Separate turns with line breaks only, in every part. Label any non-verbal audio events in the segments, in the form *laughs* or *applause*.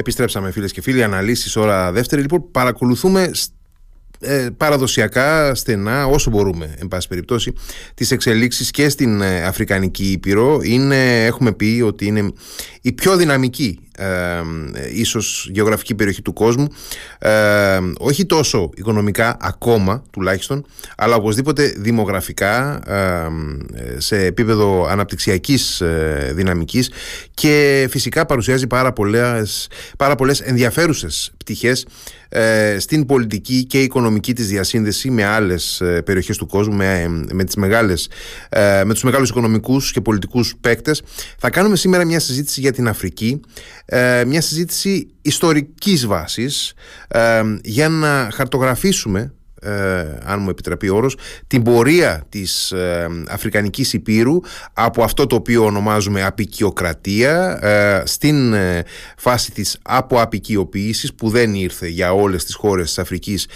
Επιστρέψαμε φίλες και φίλοι, αναλύσεις ώρα δεύτερη. Λοιπόν, παρακολουθούμε ε, παραδοσιακά στενά όσο μπορούμε εν πάση περιπτώσει τις εξελίξεις και στην ε, Αφρικανική Ήπειρο είναι, έχουμε πει ότι είναι η πιο δυναμική ε, ίσως γεωγραφική περιοχή του κόσμου. Ε, όχι τόσο οικονομικά ακόμα τουλάχιστον αλλά οπωσδήποτε δημογραφικά ε, σε επίπεδο αναπτυξιακής ε, δυναμικής και φυσικά παρουσιάζει πάρα πολλές, πάρα πολλές ενδιαφέρουσες πτυχές στην πολιτική και οικονομική της διασύνδεση με άλλες περιοχές του κόσμου με, με, τις μεγάλες, με τους μεγάλους οικονομικούς και πολιτικούς παίκτες. Θα κάνουμε σήμερα μια συζήτηση για την Αφρική μια συζήτηση ιστορικής βάσης για να χαρτογραφήσουμε ε, αν μου επιτραπεί ο όρος, την πορεία της ε, Αφρικανικής Υπήρου από αυτό το οποίο ονομάζουμε απικιοκρατία ε, στην ε, φάση της αποαπικιοποίησης που δεν ήρθε για όλες τις χώρες της Αφρικής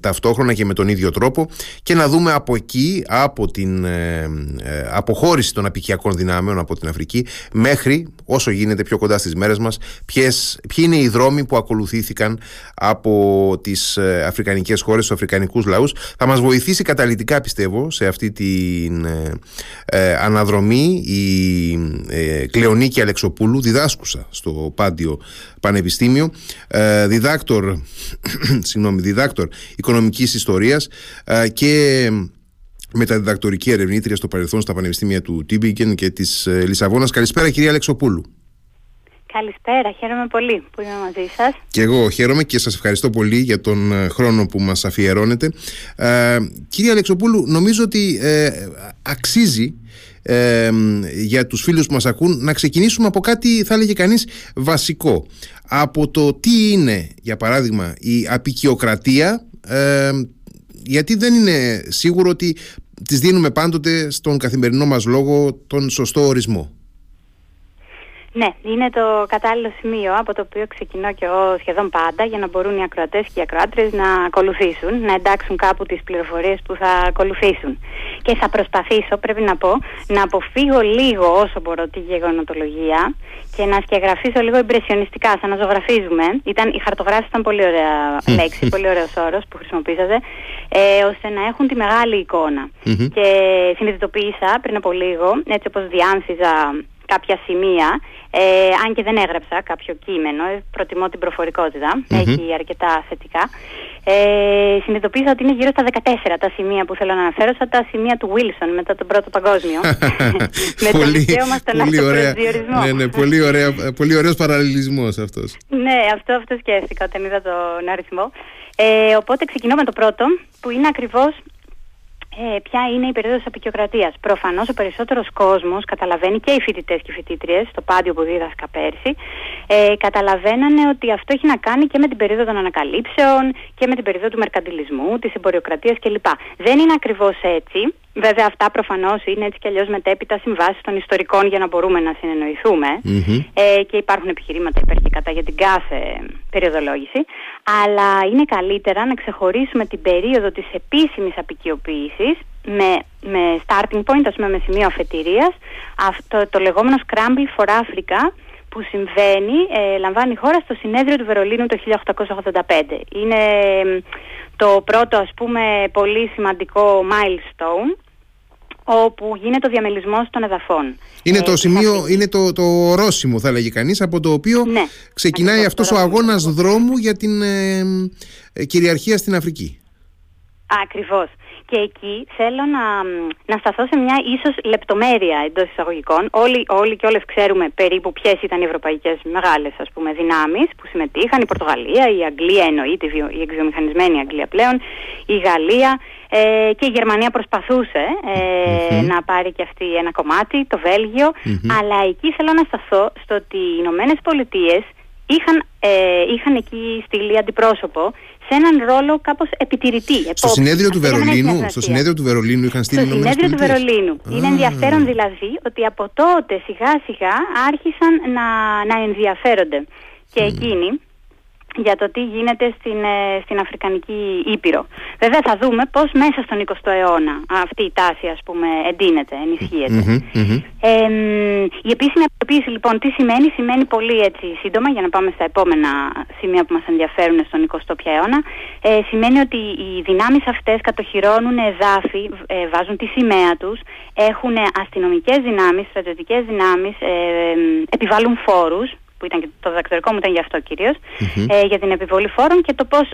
ταυτόχρονα και με τον ίδιο τρόπο και να δούμε από εκεί, από την αποχώρηση των απικιακών δυνάμεων από την Αφρική μέχρι όσο γίνεται πιο κοντά στις μέρες μας ποιες, ποιοι είναι οι δρόμοι που ακολουθήθηκαν από τις αφρικανικές χώρες χώρες, στους αφρικανικούς λαούς. Θα μας βοηθήσει καταλητικά πιστεύω σε αυτή την ε, ε, αναδρομή η ε, Κλεονίκη Αλεξοπούλου διδάσκουσα στο Πάντιο Πανεπιστήμιο. Ε, διδάκτορ, *clears throat* συγγνώμη, διδάκτορ οικονομικής ιστορίας ε, και μεταδιδακτορική ερευνήτρια στο παρελθόν στα πανεπιστήμια του Τίμπικεν και της Λισαβόνας. Καλησπέρα κυρία Αλεξοπούλου.
Καλησπέρα, χαίρομαι πολύ που είμαι μαζί σας.
Και εγώ χαίρομαι και σας ευχαριστώ πολύ για τον ε, χρόνο που μας αφιερώνετε. Ε, κύριε Αλεξοπούλου, νομίζω ότι ε, αξίζει ε, για τους φίλους που μας ακούν να ξεκινήσουμε από κάτι θα έλεγε κανείς βασικό. Από το τι είναι για παράδειγμα η απεικιοκρατία ε, γιατί δεν είναι σίγουρο ότι τις δίνουμε πάντοτε στον καθημερινό μας λόγο τον σωστό ορισμό.
Ναι, είναι το κατάλληλο σημείο από το οποίο ξεκινώ και εγώ σχεδόν πάντα για να μπορούν οι ακροατές και οι ακροάτρες να ακολουθήσουν, να εντάξουν κάπου τις πληροφορίες που θα ακολουθήσουν. Και θα προσπαθήσω, πρέπει να πω, να αποφύγω λίγο όσο μπορώ τη γεγονοτολογία και να σκιαγραφίσω λίγο εμπρεσιονιστικά, σαν να ζωγραφίζουμε. Ήταν, η χαρτογράφηση ήταν πολύ ωραία λέξη, πολύ ωραίος όρος που χρησιμοποίησατε, ε, ώστε να έχουν τη μεγάλη Και συνειδητοποίησα πριν από λίγο, έτσι όπως διάνθιζα κάποια σημεία, ε, αν και δεν έγραψα κάποιο κείμενο, ε, προτιμώ την προφορικοτητα έχει αρκετά θετικά. Ε, συνειδητοποίησα ότι είναι γύρω στα 14 τα σημεία που θέλω να αναφέρω, σαν τα σημεία του Wilson μετά τον Πρώτο Παγκόσμιο. *laughs*
με το δικαίωμα στον πολύ ωραία, ναι, ναι, πολύ, ωραία, πολύ ωραίος παραλληλισμός αυτός.
ναι, αυτό, αυτό σκέφτηκα όταν είδα τον αριθμό. Ε, οπότε ξεκινώ με το πρώτο, που είναι ακριβώς ε, ποια είναι η περίοδος απεικιοκρατίας. Προφανώς ο περισσότερος κόσμος καταλαβαίνει και οι φοιτητές και οι φοιτήτριες, στο πάντιο που δίδασκα πέρσι, ε, καταλαβαίνανε ότι αυτό έχει να κάνει και με την περίοδο των ανακαλύψεων και με την περίοδο του μερκαντιλισμού, της εμποροκρατία κλπ. Δεν είναι ακριβώς έτσι. Βέβαια, αυτά προφανώς είναι έτσι κι αλλιώς μετέπειτα συμβάσεις των ιστορικών για να μπορούμε να συνεννοηθούμε. Ε, και υπάρχουν επιχειρήματα υπέρ και κατά για την κάθε περιοδολόγηση. Αλλά είναι καλύτερα να ξεχωρίσουμε την περίοδο της επίσημης απεικιοποίηση με, με starting point, ας πούμε, με σημείο αφετηρίας, αυτό το λεγόμενο Scramble for Africa, που συμβαίνει, ε, λαμβάνει η χώρα στο συνέδριο του Βερολίνου το 1885. Είναι το πρώτο ας πούμε πολύ σημαντικό milestone όπου γίνεται ο διαμελισμός των εδαφών.
Είναι το ε, σημείο, είναι το, το ορόσημο θα λέγει κανείς από το οποίο ναι, ξεκινάει αυτός ο αγώνας δρόμου για την ε, ε, κυριαρχία στην Αφρική.
Ακριβώς. Και εκεί θέλω να, να σταθώ σε μια ίσως λεπτομέρεια εντός εισαγωγικών. Όλοι, όλοι και όλες ξέρουμε περίπου ποιες ήταν οι ευρωπαϊκές μεγάλες ας πούμε, δυνάμεις που συμμετείχαν. Η Πορτογαλία, η Αγγλία εννοείται, η εκβιομηχανισμένη Αγγλία πλέον, η Γαλλία ε, και η Γερμανία προσπαθούσε ε, να πάρει και αυτή ένα κομμάτι, το βελγιο Αλλά εκεί θέλω να σταθώ στο ότι οι Ηνωμένες Πολιτείες είχαν, ε, είχαν εκεί στείλει αντιπρόσωπο σε έναν ρόλο κάπως επιτηρητή.
Στο συνέδριο του Βερολίνου, στο συνέδριο του Βερολίνου είχαν στείλει
Στο συνέδριο του Βερολίνου. Είναι ενδιαφέρον δηλαδή ότι από τότε σιγά σιγά άρχισαν να, να ενδιαφέρονται. Και εκείνοι για το τι γίνεται στην, ε, στην Αφρικανική Ήπειρο. Βέβαια θα δούμε πώς μέσα στον 20ο αιώνα αυτή η τάση ας πούμε εντείνεται, η επίσημη απλοποίηση λοιπόν τι σημαίνει, σημαίνει πολύ έτσι σύντομα για να πάμε στα επόμενα σημεία που μας ενδιαφέρουν στον 20ο αιώνα. Ε, σημαίνει ότι οι δυνάμεις αυτές κατοχυρώνουν εδάφη, ε, βάζουν τη σημαία τους, έχουν αστυνομικές δυνάμεις, στρατιωτικές δυνάμεις, ε, επιβάλλουν φόρους, που ήταν και το διδακτορικό μου ήταν γι' αυτό κυρίως, ε, για την επιβολή φόρων και το πώς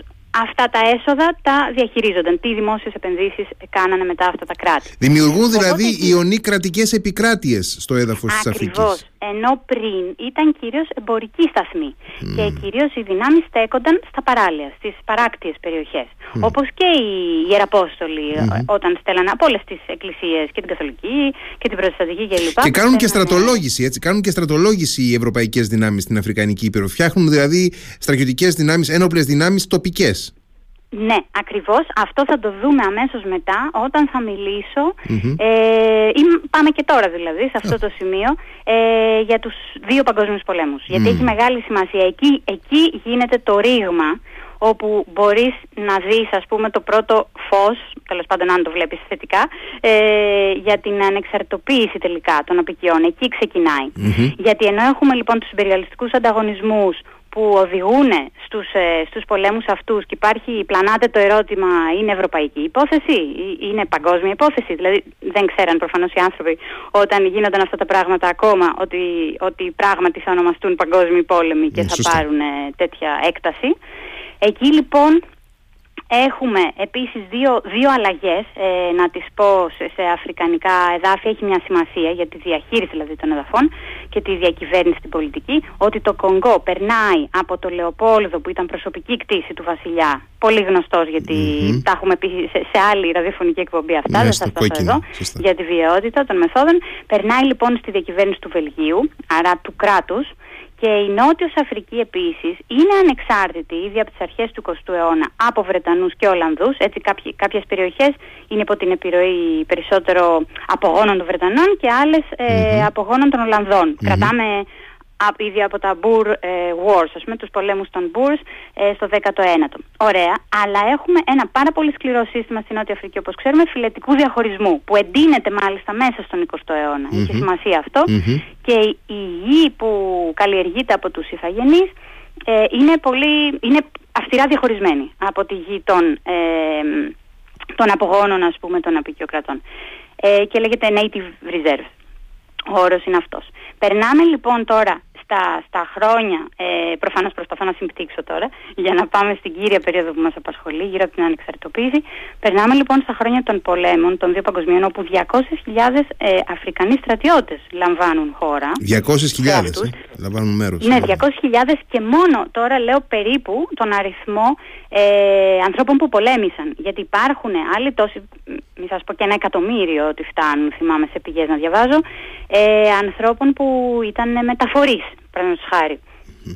αυτά τα έσοδα τα διαχειρίζονταν. Τι δημόσιες επενδύσεις κάνανε μετά αυτά τα κράτη.
Δημιουργούν δηλαδή Οπότε, ιονοί κρατικές επικράτειες στο έδαφος της Αφρικής.
Ενώ πριν ήταν κυρίως εμπορική σταθμή και κυρίως οι δυνάμεις στέκονταν στα παράλια, στις παράκτιες περιοχές. Mm. Όπως και οι ιεραπόστολοι όταν στέλναν από όλες τις εκκλησίες και την Καθολική και την Προτεσταντική κλπ.
Και, και κάνουν και στρατολόγηση, έτσι. Κάνουν και στρατολόγηση οι ευρωπαϊκές δυνάμεις στην Αφρικανική Ήπειρο. Φτιάχνουν δηλαδή στρατιωτικές δυνάμεις, ένοπλες δυνάμεις τοπικές.
Ναι, ακριβώς. Αυτό θα το δούμε αμέσως μετά όταν θα μιλησω ε, ή πάμε και τώρα δηλαδή σε αυτό το σημείο ε, για τους δύο παγκόσμιους πολέμους. Γιατί έχει μεγάλη σημασία. Εκεί, εκεί γίνεται το ρήγμα όπου μπορείς να δεις ας πούμε το πρώτο φως, τέλος πάντων αν το βλέπεις θετικά, ε, για την ανεξαρτητοποίηση τελικά των απικιών. Εκεί Γιατί ενώ έχουμε λοιπόν τους υπεριαλιστικούς ανταγωνισμούς που οδηγούν στους, ε, στους πολέμους αυτούς και υπάρχει, πλανάται το ερώτημα είναι ευρωπαϊκή υπόθεση, είναι παγκόσμια υπόθεση; Δηλαδή δεν ξέραν προφανώς οι άνθρωποι όταν γίνονταν αυτά τα πράγματα ακόμα ότι, ότι πράγματι θα ονομαστούν παγκόσμιοι πόλεμοι και θα πάρουν τέτοια έκταση. Εκεί λοιπόν Έχουμε επίσης δύο, δύο αλλαγές, ε, να τις πω σε, αφρικανικά εδάφη, έχει μια σημασία για τη διαχείριση δηλαδή των εδαφών και τη διακυβέρνηση στην πολιτική, ότι το Κονγκό περνάει από το Λεοπόλδο που ήταν προσωπική κτήση του βασιλιά, πολύ γνωστός γιατί mm-hmm. τα έχουμε πει σε, σε άλλη ραδιοφωνική εκπομπή αυτά, ναι, δεν θα σταθώ εδώ, για τη βιαιότητα των μεθόδων, περνάει λοιπόν στη διακυβέρνηση του Βελγίου, άρα του κράτους, και η Νότιος Αφρική επίσης είναι ανεξάρτητη ήδη από τις αρχές του 20ου αιώνα από Βρετανούς και Ολλανδούς. Έτσι κάποιοι, κάποιες περιοχές είναι υπό την επιρροή περισσότερο απογόνων των Βρετανών και άλλες ε, απογόνων των Ολλανδών. Κρατάμε ήδη από τα Boer ε, Wars, ας πούμε, τους πολέμους των Boers ε, στο 19ο. Ωραία, αλλά έχουμε ένα πάρα πολύ σκληρό σύστημα στην Νότια Αφρική, όπως ξέρουμε, φιλετικού διαχωρισμού, που εντείνεται μάλιστα μέσα στον 20ο αιώνα. Mm-hmm. Έχει σημασία Και η γη που καλλιεργείται από τους ηθαγενείς ε, είναι, πολύ, είναι αυστηρά διαχωρισμένη από τη γη των, ε, των απογόνων, ας πούμε, των απεικιοκρατών. Ε, και λέγεται Native Reserve. Ο όρος είναι αυτός. Περνάμε λοιπόν τώρα στα, στα χρόνια, ε, προφανώς προσπαθώ να συμπτύξω τώρα, για να πάμε στην κύρια περίοδο που μας απασχολεί, γύρω από την ανεξαρτητοποίηση. Περνάμε λοιπόν στα χρόνια των πολέμων, των δύο παγκοσμίων, όπου 200.000 ε, Αφρικανοί στρατιώτες λαμβάνουν χώρα.
200.000 ε, λαμβάνουν μέρος.
Ναι, 200.000 και μόνο τώρα λέω περίπου τον αριθμό ε, ανθρώπων που πολέμησαν. Γιατί υπάρχουν άλλοι τόσοι, μη σας πω και ένα εκατομμύριο ότι φτάνουν, θυμάμαι σε πηγές να διαβάζω, ε, ανθρώπων που ήταν μεταφορείς παραδείγματο χάρη.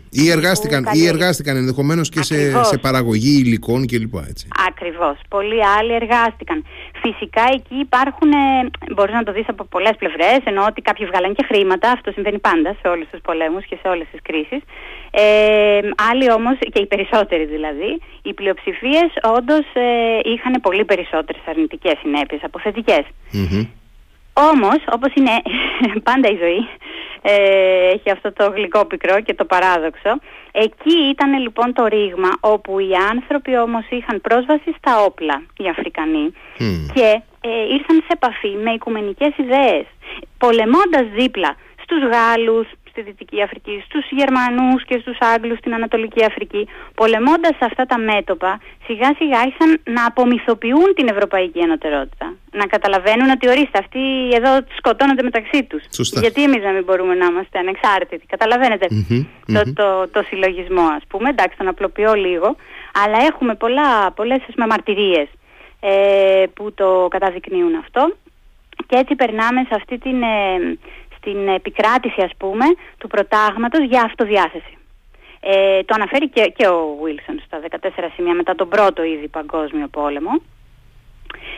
Ή εργάστηκαν, ή εργάστηκαν ενδεχομένως και σε, σε παραγωγή υλικών κλπ.
Ακριβώς. Πολλοί άλλοι εργάστηκαν. Φυσικά εκεί υπάρχουν, ε, μπορείς να το δεις από πολλές πλευρές, ενώ ότι κάποιοι βγάλαν και χρήματα. Αυτό συμβαίνει πάντα σε όλους τους πολέμους και σε όλες τις κρίσεις. Ε, άλλοι όμως, και οι περισσότεροι δηλαδή, οι πλειοψηφίες όντως ε, είχαν πολύ περισσότερες αρνητικές συνέπειες από θετικέ. Mm-hmm. Όμως, όπως είναι *laughs* πάντα η ζωή, ε, έχει αυτό το γλυκό πικρό και το παράδοξο. Εκεί ήταν λοιπόν το ρήγμα όπου οι άνθρωποι όμως είχαν πρόσβαση στα όπλα, οι Αφρικανοί, και ε, ήρθαν σε επαφή με οικουμενικές ιδέες, πολεμώντας δίπλα στους Γάλλους, στη Δυτική Αφρική, στους Γερμανούς και στους Άγγλους στην Ανατολική Αφρική, πολεμώντας αυτά τα μέτωπα, σιγά σιγά άρχισαν να απομυθοποιούν την Ευρωπαϊκή Ενωτερότητα. Να καταλαβαίνουν ότι ορίστε αυτοί εδώ σκοτώνονται μεταξύ τους. Γιατί εμείς να μην μπορούμε να είμαστε ανεξάρτητοι. το, το, το, συλλογισμό ας πούμε, εντάξει τον απλοποιώ λίγο, αλλά έχουμε πολλά, πολλές με μαρτυρίες ε, που το καταδεικνύουν αυτό. Και έτσι περνάμε σε αυτή την, ε, την επικράτηση ας πούμε του προτάγματος για αυτοδιάθεση. Ε, το αναφέρει και, και ο Βίλσον στα 14 σημεία μετά τον πρώτο ήδη παγκόσμιο πόλεμο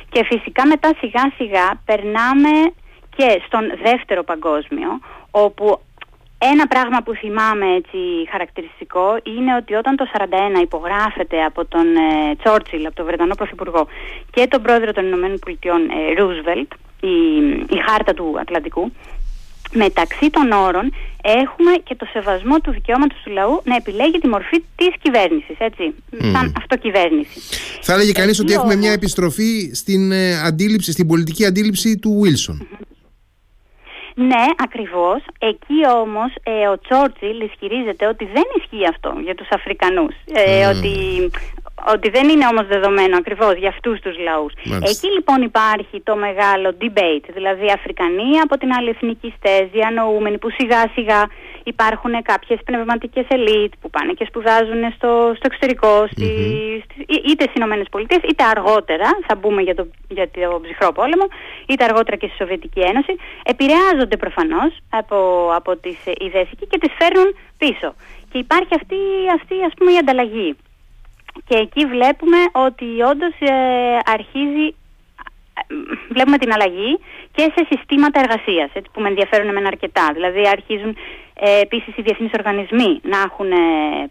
και φυσικά μετά σιγά σιγά περνάμε και στον δεύτερο παγκόσμιο όπου Ένα πράγμα που θυμάμαι έτσι χαρακτηριστικό είναι ότι όταν το 1941 υπογράφεται από τον Τσόρτσιλ, από τον Βρετανό Πρωθυπουργό και τον πρόεδρο των Ηνωμένων Πολιτειών Ρούσβελτ, η, η χάρτα του Ατλαντικού, μεταξύ των όρων έχουμε και το σεβασμό του δικαιώματος του λαού να επιλέγει τη μορφή της κυβέρνησης, έτσι, σαν αυτοκυβέρνηση.
Θα έλεγε κανείς ότι έχουμε μια επιστροφή στην, ε, αντίληψη, στην πολιτική αντίληψη του Βίλσον.
Ναι, ακριβώς. Εκεί όμως ε, ο Τσόρτσιλ ισχυρίζεται ότι δεν ισχύει αυτό για τους Αφρικανούς. Ε, Ότι ότι δεν είναι όμως δεδομένο ακριβώς για αυτούς τους λαούς. Εκεί λοιπόν υπάρχει το μεγάλο debate, δηλαδή Αφρικανοί από την άλλη εθνική στέζη, ανοούμενοι που σιγά σιγά υπάρχουν κάποιες πνευματικές ελίτ που πάνε και σπουδάζουν στο, στο εξωτερικό, στη, είτε στις Ηνωμένες Πολιτείες, είτε αργότερα, θα μπούμε για το, για το ψυχρό πόλεμο, είτε αργότερα και στη Σοβιετική Ένωση, επηρεάζονται προφανώς από, από τις ιδέες εκεί και τις φέρνουν πίσω. Και υπάρχει αυτή, αυτή ας πούμε η ανταλλαγή και εκεί βλέπουμε ότι όντως ε, αρχίζει βλέπουμε την αλλαγή και σε συστήματα εργασίας έτσι, που με ενδιαφέρουν εμένα αρκετά. Δηλαδή αρχίζουν ε, επίσης οι διεθνείς οργανισμοί να έχουν ε,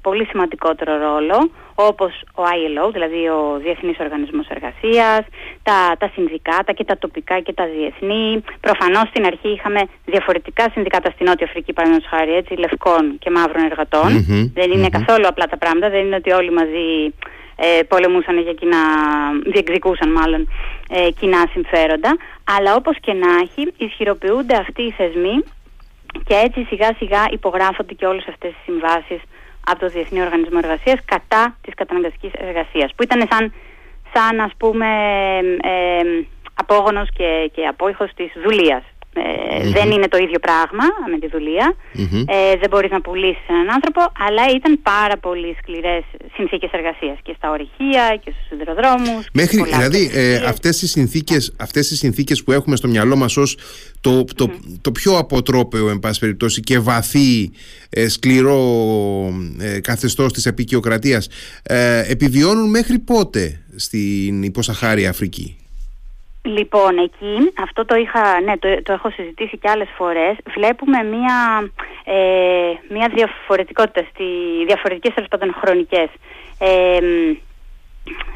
πολύ σημαντικότερο ρόλο όπως ο ILO, δηλαδή ο Διεθνής Οργανισμός Εργασίας, τα, τα συνδικάτα και τα τοπικά και τα διεθνή. Προφανώς στην αρχή είχαμε διαφορετικά συνδικάτα στην Νότια Αφρική, παραδείγματος χάρη, έτσι, λευκών και μαύρων Δεν ειναι καθόλου απλά τα πράγματα, δεν είναι ότι όλοι μαζί ε, πολεμούσαν για κοινά, διεκδικούσαν μάλλον ε, κοινά συμφέροντα. Αλλά όπως και να έχει, ισχυροποιούνται αυτοί οι θεσμοί και έτσι σιγά σιγά υπογράφονται και όλες αυτές οι συμβάσεις από το Διεθνή Οργανισμό Εργασίας κατά της καταναγκαστικής εργασίας που ήταν σαν, σαν ας πούμε ε, απόγονος και, και απόϊχος της δουλείας ε, δεν είναι το ίδιο πράγμα με τη δουλεια ε, δεν μπορείς να πουλήσεις έναν άνθρωπο αλλά ήταν πάρα πολύ σκληρές συνθήκες εργασίας και στα ορυχεία και στους σιδηροδρόμους
Μέχρι, δηλαδή ε, αυτές, οι συνθήκες, αυτές οι συνθήκες που έχουμε στο μυαλό μας ως το, το, το πιο αποτρόπαιο εν πάση περιπτώσει και βαθύ ε, σκληρό ε, καθεστώς της επικιοκρατίας ε, επιβιώνουν μέχρι πότε στην υποσαχάρια Αφρική;
Λοιπόν, εκεί, αυτό το, είχα, ναι, το, το έχω συζητήσει και άλλες φορές, βλέπουμε μία, ε, μία διαφορετικότητα, στη, διαφορετικές τέλος πάντων χρονικές ε,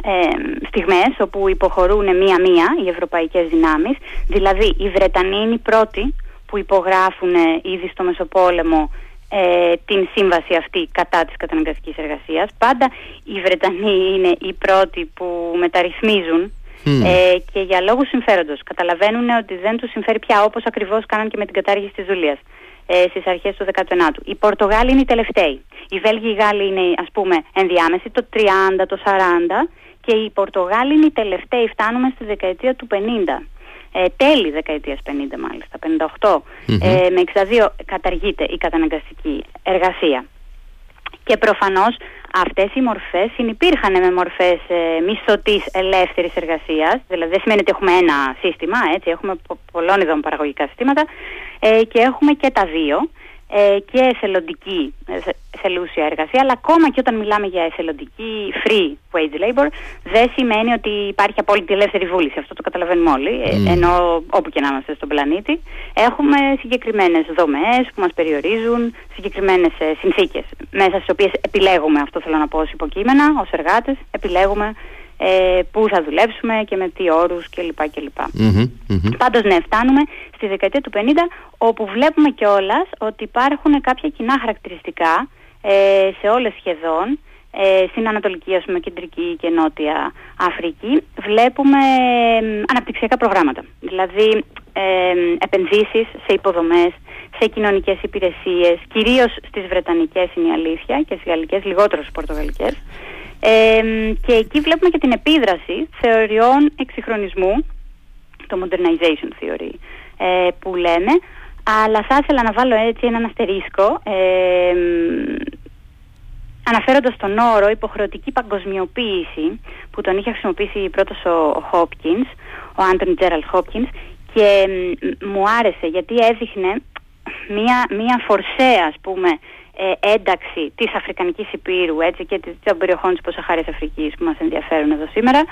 ε, στιγμές όπου υποχωρούν μία-μία οι ευρωπαϊκές δυνάμεις. Δηλαδή, οι Βρετανοί είναι οι πρώτοι που υπογράφουν ήδη στο Μεσοπόλεμο ε, την σύμβαση αυτή κατά της καταναγκαστικής εργασίας. Πάντα οι Βρετανοί είναι οι πρώτοι που μεταρρυθμίζουν ε, και για λόγους συμφέροντος. Καταλαβαίνουν ότι δεν τους συμφέρει πια όπως ακριβώς κάναν και με την κατάργηση της δουλείας ε, στις αρχές του 19ου. Οι Πορτογάλοι είναι οι τελευταίοι. Οι Βέλγοι οι Γάλλοι είναι ας πούμε ενδιάμεση το 30, το 40 και οι Πορτογάλοι είναι οι τελευταίοι. Φτάνουμε στη δεκαετία του 50. Ε, τέλη δεκαετίας 50 μάλιστα, 58. Ε, με 62 καταργείται η καταναγκαστική εργασία. Και προφανώς αυτές οι μορφές συνυπήρχαν με μορφές ε, μισθωτής ελεύθερης εργασίας, δηλαδή δεν σημαίνει ότι έχουμε ένα σύστημα, έτσι, έχουμε πολλών ειδών παραγωγικά συστήματα. Ε, και έχουμε και τα δύο ε, και εθελοντική θελούσια εργασία, αλλά ακόμα και όταν μιλάμε για εθελοντική free wage labor, δεν σημαίνει ότι υπάρχει απόλυτη ελεύθερη βούληση. Αυτό το καταλαβαίνουμε όλοι, mm. ενώ όπου και να είμαστε στον πλανήτη. Έχουμε συγκεκριμένες δομές που μας περιορίζουν, συγκεκριμένες ε, συνθήκες, μέσα στις οποίες επιλέγουμε, αυτό θέλω να πω ως υποκείμενα, ως εργάτες, επιλέγουμε ε, πού θα δουλέψουμε και με τι όρους κλπ. κλπ. Mm-hmm, Πάντως ναι, φτάνουμε στη δεκαετία του 50 όπου βλέπουμε κιόλας ότι υπάρχουν κάποια κοινά χαρακτηριστικά ε, σε όλες σχεδόν ε, στην Ανατολική, ας πούμε, Κεντρική και Νότια Αφρική βλέπουμε αναπτυξιακά προγράμματα. Δηλαδή ε, επενδύσεις σε υποδομές, σε κοινωνικές υπηρεσίες, κυρίως στις Βρετανικές είναι η αλήθεια και στις Γαλλικές, λιγότερο στις Πορτογαλικές και εκεί βλέπουμε και την επίδραση θεωριών εξυγχρονισμού, το modernization theory ε, που λέμε, αλλά θα ήθελα να βάλω έτσι έναν αστερίσκο ε, αναφέροντας τον όρο υποχρεωτική παγκοσμιοποίηση που τον είχε χρησιμοποιήσει πρώτος ο Hopkins, ο Άντων Τζέραλ Hopkins και μου άρεσε γιατί έδειχνε μία, μία φορσέα ας πούμε ε, ένταξη της Αφρικανικής Υπήρου έτσι, και των περιοχών της Ποσαχάριας Αφρικής που μας ενδιαφέρουν εδώ σήμερα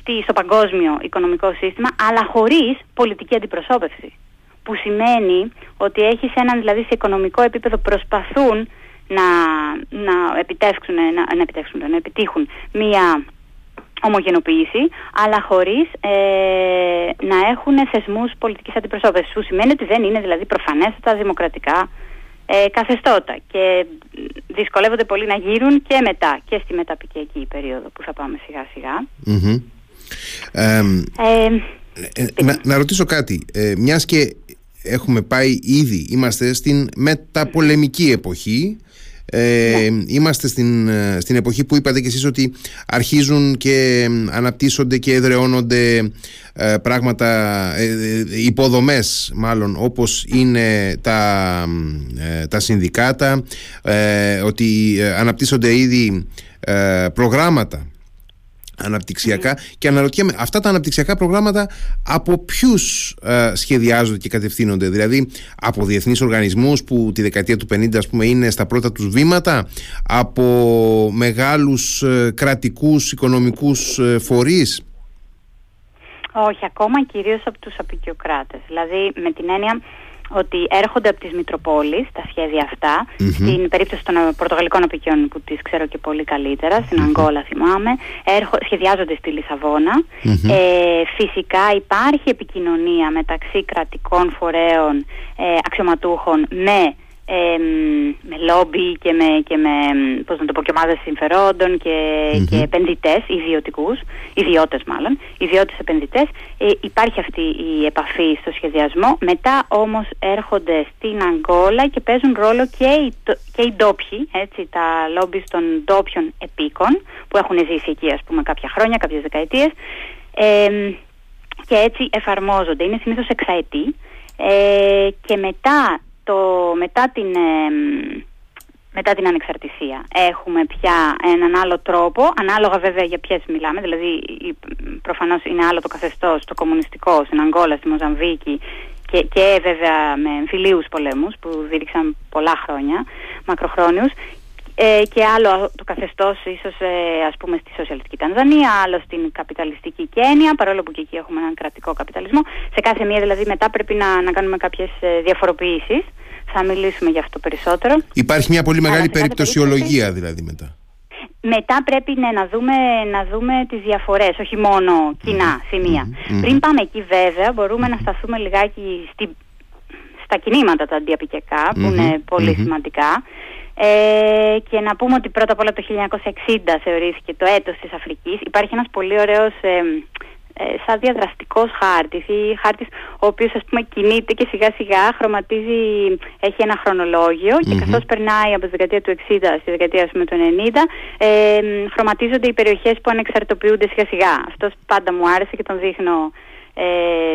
στη, στο παγκόσμιο οικονομικό σύστημα αλλά χωρίς πολιτική αντιπροσώπευση που σημαίνει ότι έχεις έναν δηλαδή σε οικονομικό επίπεδο προσπαθούν να, να, επιτεύξουν, να, να, επιτεύξουν, να επιτύχουν μία ομογενοποίηση, αλλά χωρίς ε, να έχουν θεσμούς πολιτικής αντιπροσώπευσης. Σου σημαίνει ότι δεν είναι δηλαδή προφανέστατα δημοκρατικά ε, καθεστώτα. Και δυσκολεύονται πολύ να γύρουν και μετά. Και στη μεταπικιακή περίοδο που θα πάμε σιγά
Ε, ε, να, να ρωτήσω κάτι, ε, μιας και έχουμε πάει ήδη, είμαστε στην μεταπολεμική εποχή ε, ναι. Είμαστε στην, ε, στην εποχή που είπατε και εσείς ότι αρχίζουν και αναπτύσσονται και εδραιώνονται ε, πράγματα, ε, υποδομές μάλλον όπως είναι τα, τα συνδικάτα, ότι αναπτύσσονται ήδη προγράμματα αναπτυξιακά και αναρωτιέμαι αυτά τα αναπτυξιακά προγράμματα από ποιους ε, σχεδιάζονται και κατευθύνονται; Δηλαδή από διεθνείς οργανισμούς που τη δεκαετία του 50 ας πούμε είναι στα πρώτα τους βήματα από μεγάλους ε, κρατικούς οικονομικούς ε, φορείς;
Όχι, ακόμα κυρίως από τους απεικιοκράτες. Δηλαδή με την έννοια ότι έρχονται από τις Μητροπόλεις τα σχέδια στην περίπτωση των πορτογαλικών απικιών που τις ξέρω και πολύ καλύτερα, στην Αγγόλα θυμάμαι, έρχο, σχεδιάζονται στη λισαβονα Ε, φυσικά υπάρχει επικοινωνία μεταξύ κρατικών φορέων, ε, αξιωματούχων με με λόμπι και με, και με πώς να το πω, και ομάδες συμφερόντων και, και επενδυτές, ιδιωτικούς, ιδιώτες μάλλον, ιδιώτες επενδυτές. Ε, υπάρχει αυτή η επαφή στο σχεδιασμό. Μετά όμως έρχονται στην Αγγόλα και παίζουν ρόλο και οι, και οι ντόπιοι, έτσι, τα λόμπις των ντόπιων επίκων που έχουν ζήσει εκεί ας πούμε κάποια χρόνια, κάποιες δεκαετίες και έτσι εφαρμόζονται. Είναι συνήθως εξαετή ε, και μετά το, μετά, την, μετά την ανεξαρτησία. Έχουμε πια έναν άλλο τρόπο, ανάλογα βέβαια για ποιες μιλάμε, δηλαδή προφανώς είναι άλλο το καθεστώς, το κομμουνιστικό στην Αγγόλα, στη Μοζαμβίκη και, και βέβαια με εμφυλίους πολέμους που δίρυξαν πολλά χρόνια, μακροχρόνιους ε, και άλλο το καθεστώς ίσως ε, ας πούμε στη σοσιαλιστική Τανζανία, άλλο στην καπιταλιστική Κένια, παρόλο που και εκεί έχουμε έναν κρατικό καπιταλισμό. Σε κάθε μία δηλαδή μετά πρέπει να, να κάνουμε κάποιες ε, διαφοροποιήσεις. Θα μιλήσουμε γι' αυτό περισσότερο.
Υπάρχει μια πολύ μεγάλη περιπτωσιολογία δηλαδή μετά.
Μετά πρέπει ναι, να, δούμε, να δούμε τις διαφορές, όχι μόνο κοινά σημεία. Πριν πάμε εκεί βέβαια μπορούμε να σταθούμε λιγάκι στη, στα κινήματα τα αντιαπικιακά που είναι πολύ σημαντικά ε, και να πούμε ότι πρώτα απ' όλα το 1960 θεωρήθηκε το έτος της Αφρικής. Υπάρχει ένας πολύ ωραίος ε, ε, σαν διαδραστικός χάρτης ή χάρτης ο οποίος ας πούμε κινείται και σιγά σιγά χρωματίζει, έχει ένα χρονολόγιο και καθώς περνάει από τη δεκαετία του 60 στη δεκαετία ας πούμε, του 90 ε, χρωματίζονται οι περιοχές που ανεξαρτοποιούνται σιγά σιγά. Αυτός πάντα μου άρεσε και τον δείχνω ε,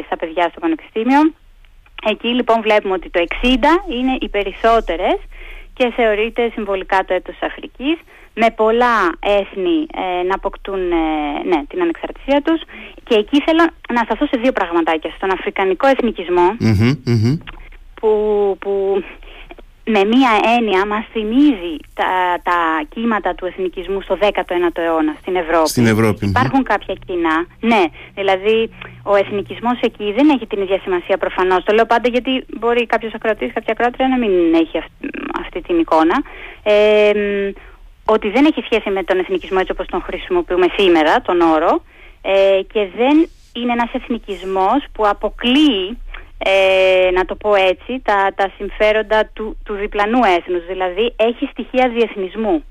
στα παιδιά στο πανεπιστήμιο. Εκεί λοιπόν βλέπουμε ότι το 60 είναι οι περισσότερες και θεωρείται συμβολικά το έτος της Αφρικής με πολλά έθνη ε, να αποκτούν ε, ναι, την ανεξαρτησία τους. Και εκεί θέλω να σταθώ σε δύο πραγματάκια στον αφρικανικό που, που με μία έννοια μας θυμίζει τα, τα κύματα του εθνικισμού στο 19ο αιώνα στην Ευρώπη.
Στην Ευρώπη.
Υπάρχουν κάποια κοινά. Ναι, δηλαδή ο εθνικισμός εκεί δεν έχει την ίδια σημασία προφανώς. Το λέω πάντα γιατί μπορεί κάποιος ακροατής, κάποια ακροάτρια να μην έχει αυτή, την εικόνα. Ε, ότι δεν έχει σχέση με τον εθνικισμό έτσι όπως τον χρησιμοποιούμε σήμερα, τον όρο, ε, και δεν είναι ένας εθνικισμός που αποκλείει ε, να το πω έτσι, τα, τα συμφέροντα του, του διπλανού έθνους, δηλαδή έχει στοιχεία διεθνισμού.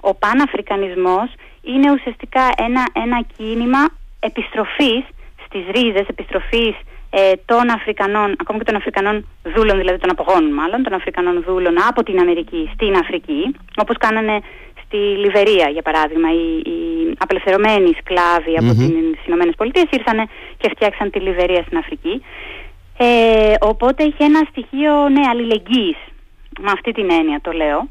Ο παναφρικανισμός είναι ουσιαστικά ένα, ένα κίνημα επιστροφής στις ρίζες, επιστροφής ε, των Αφρικανών, ακόμη και των Αφρικανών δούλων, δηλαδή των απογόνων μάλλον, των Αφρικανών δούλων από την Αμερική στην Αφρική, όπως κάνανε στη Λιβερία για παράδειγμα. Οι, οι απελευθερωμένοι σκλάβοι από τις Ηνωμένες Πολιτείες ήρθαν και φτιάξαν τη Λιβερία στην Αφρική. Ε, οπότε έχει ένα στοιχείο ναι, αλληλεγγύης, με αυτή την έννοια το λέω.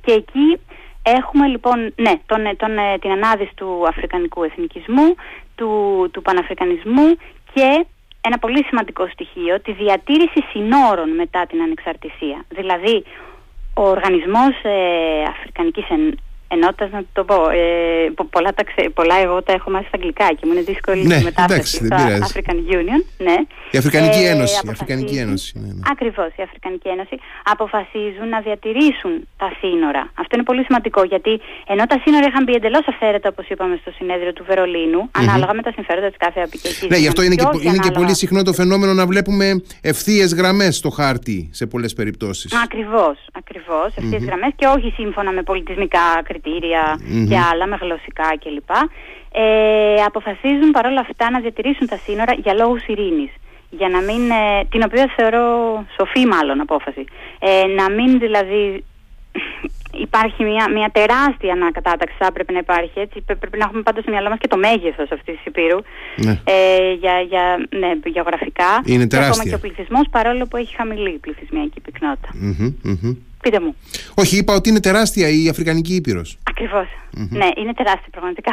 και εκεί έχουμε λοιπόν ναι, τον, τον, ε, την ανάδυση του αφρικανικού εθνικισμού, του, του παναφρικανισμού και ένα πολύ σημαντικό στοιχείο, τη διατήρηση συνόρων μετά την ανεξαρτησία. Δηλαδή, ο Οργανισμός ε, Αφρικανικής ενότητας να το πω. Ε, πολλά, τα ξε, πολλά εγώ τα έχω μάθει στα αγγλικά και μου είναι δύσκολη
ναι,
η μετάφραση
στο
African Union. Ναι.
Η Αφρικανική ε, Ένωση. Η Αφρικανική Ένωση. Ναι, ναι.
Ακριβώς, η Αφρικανική Ένωση αποφασίζουν να διατηρήσουν τα σύνορα. Αυτό είναι πολύ σημαντικό γιατί ενώ τα σύνορα είχαν μπει εντελώς αυθαίρετα, όπως είπαμε στο συνέδριο του Βερολίνου, mm-hmm. ανάλογα με τα συμφέροντα της κάθε απικιακής.
Ναι, γι' αυτό είναι και, είναι και πολύ συχνό το φαινόμενο να βλέπουμε ευθείες γραμμές στο χάρτη σε πολλές περιπτώσεις.
Ακριβώς, ακριβώς. Ευθείες mm-hmm. γραμμές και όχι σύμφωνα με πολιτισμικά κριτήρια και άλλα, με γλωσσικά κλπ. Ε, αποφασίζουν παρόλα αυτά να διατηρήσουν τα σύνορα για λόγους ειρήνης. Για να μην, ε, την οποία θεωρώ σοφή μάλλον απόφαση. Ε, να μην δηλαδή *clears throat* υπάρχει μια, μια τεράστια ανακατάταξη, θα πρέπει να υπάρχει. Έτσι. Πρέπει να έχουμε πάντα στο μυαλό μας και το μέγεθος αυτής της Υπήρου ναι. ε, για, για, ναι, γεωγραφικά.
Είναι τεράστια.
Και ακόμα και ο πληθυσμός, παρόλο που έχει χαμηλή πληθυσμιακή πυκνότητα. Πείτε μου.
Όχι, είπα ότι είναι τεράστια η Αφρικανική Ήπειρος.
Ναι, είναι τεράστια πραγματικά.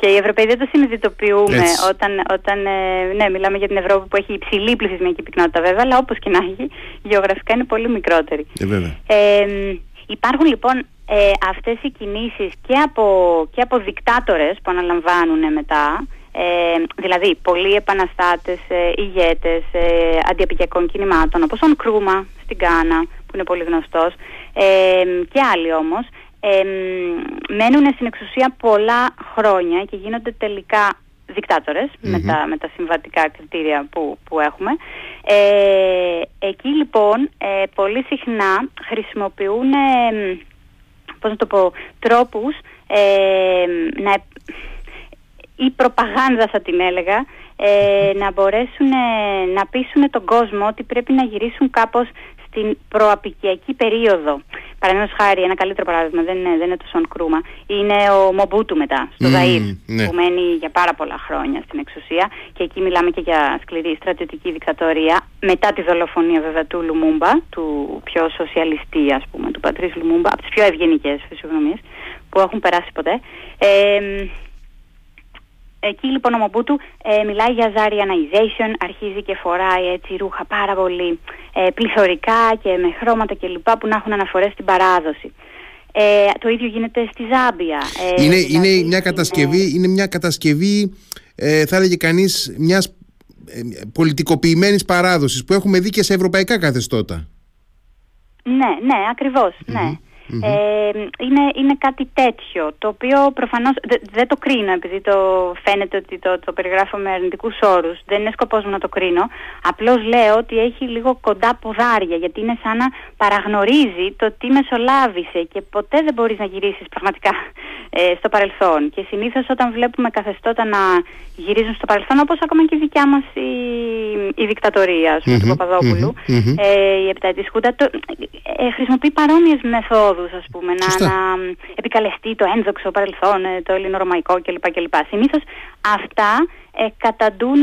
και οι Ευρωπαίοι δεν το συνειδητοποιούμε όταν, όταν ε, ναι, μιλάμε για την Ευρώπη που έχει υψηλή πληθυσμιακή πυκνότητα βέβαια, αλλά όπως και να έχει, γεωγραφικά είναι πολύ μικρότερη.
Ε,
υπάρχουν λοιπόν ε, αυτές οι κινήσεις και από, και από δικτάτορες που αναλαμβάνουν μετά, ε, δηλαδή πολλοί επαναστάτες, ε, ηγέτες ε, αντιαπηγειακών κινημάτων όπως ο Κρούμα στην Κάνα που είναι πολύ γνωστός. Ε, και άλλοι όμως. Ε, μένουν στην εξουσία πολλά χρόνια και γίνονται τελικά με, τα, με τα συμβατικά κριτήρια που, που έχουμε. Ε, εκεί λοιπόν ε, πολύ συχνά χρησιμοποιούν, ε, πώς να το πω, τρόπους να, ή προπαγάνδα θα την έλεγα, να μπορέσουν να πείσουν τον κόσμο ότι πρέπει να γυρίσουν κάπως στην προαπικιακή περίοδο. Παραδείγματος χάρη, ένα καλύτερο παράδειγμα δεν είναι, δεν είναι το Σον Κρούμα. Είναι ο Μομπούτου μετά, στο mm, που μένει για πάρα πολλά χρόνια στην εξουσία. Και εκεί μιλάμε και για σκληρή στρατιωτική δικτατορία. Μετά τη δολοφονία βέβαια του Λουμούμπα, του πιο σοσιαλιστή, ας πούμε, του πατρίς Λουμούμπα, από τις πιο ευγενικές φυσιογνωμίες που έχουν περάσει ποτέ. Ε, Εκεί λοιπόν ο Μομπούτου ε, μιλάει για Zarianization, αρχίζει και φοράει έτσι ρούχα πάρα πολύ ε, πληθωρικά και με χρώματα κλπ που να έχουν αναφορές στην παράδοση. Ε, το ίδιο γίνεται στη Ζάμπια.
Ε, είναι, δηλαδή, είναι μια κατασκευή, είναι... μια κατασκευή ε, θα έλεγε κανείς μιας ε, πολιτικοποιημένης παράδοσης που έχουμε δει και σε ευρωπαϊκά καθεστώτα.
Ναι, ναι, ακριβως ναι. Ε, είναι, είναι κάτι τέτοιο, το οποίο προφανώς δεν το κρίνω επειδή το φαίνεται ότι το, το περιγράφω με αρνητικούς όρους, δεν είναι σκοπός μου να το κρίνω, απλώς λέω ότι έχει λίγο κοντά ποδάρια γιατί είναι σαν να παραγνωρίζει το τι μεσολάβησε και ποτέ δεν μπορείς να γυρίσεις πραγματικά ε, στο παρελθόν. Και συνήθως όταν βλέπουμε καθεστώτα να γυρίζουν στο παρελθόν όπως ακόμα και η δικιά μας η, η δικτατορία του παπαδοπουλου ε, η επταετής χούντα ε, χρησιμοποιεί παρόμοιες μεθόδους ας πούμε, να, να, επικαλεστεί το ένδοξο παρελθόν, ε, το ελληνορωμαϊκό κλπ. κλπ. Συνήθως αυτά ε, καταντούν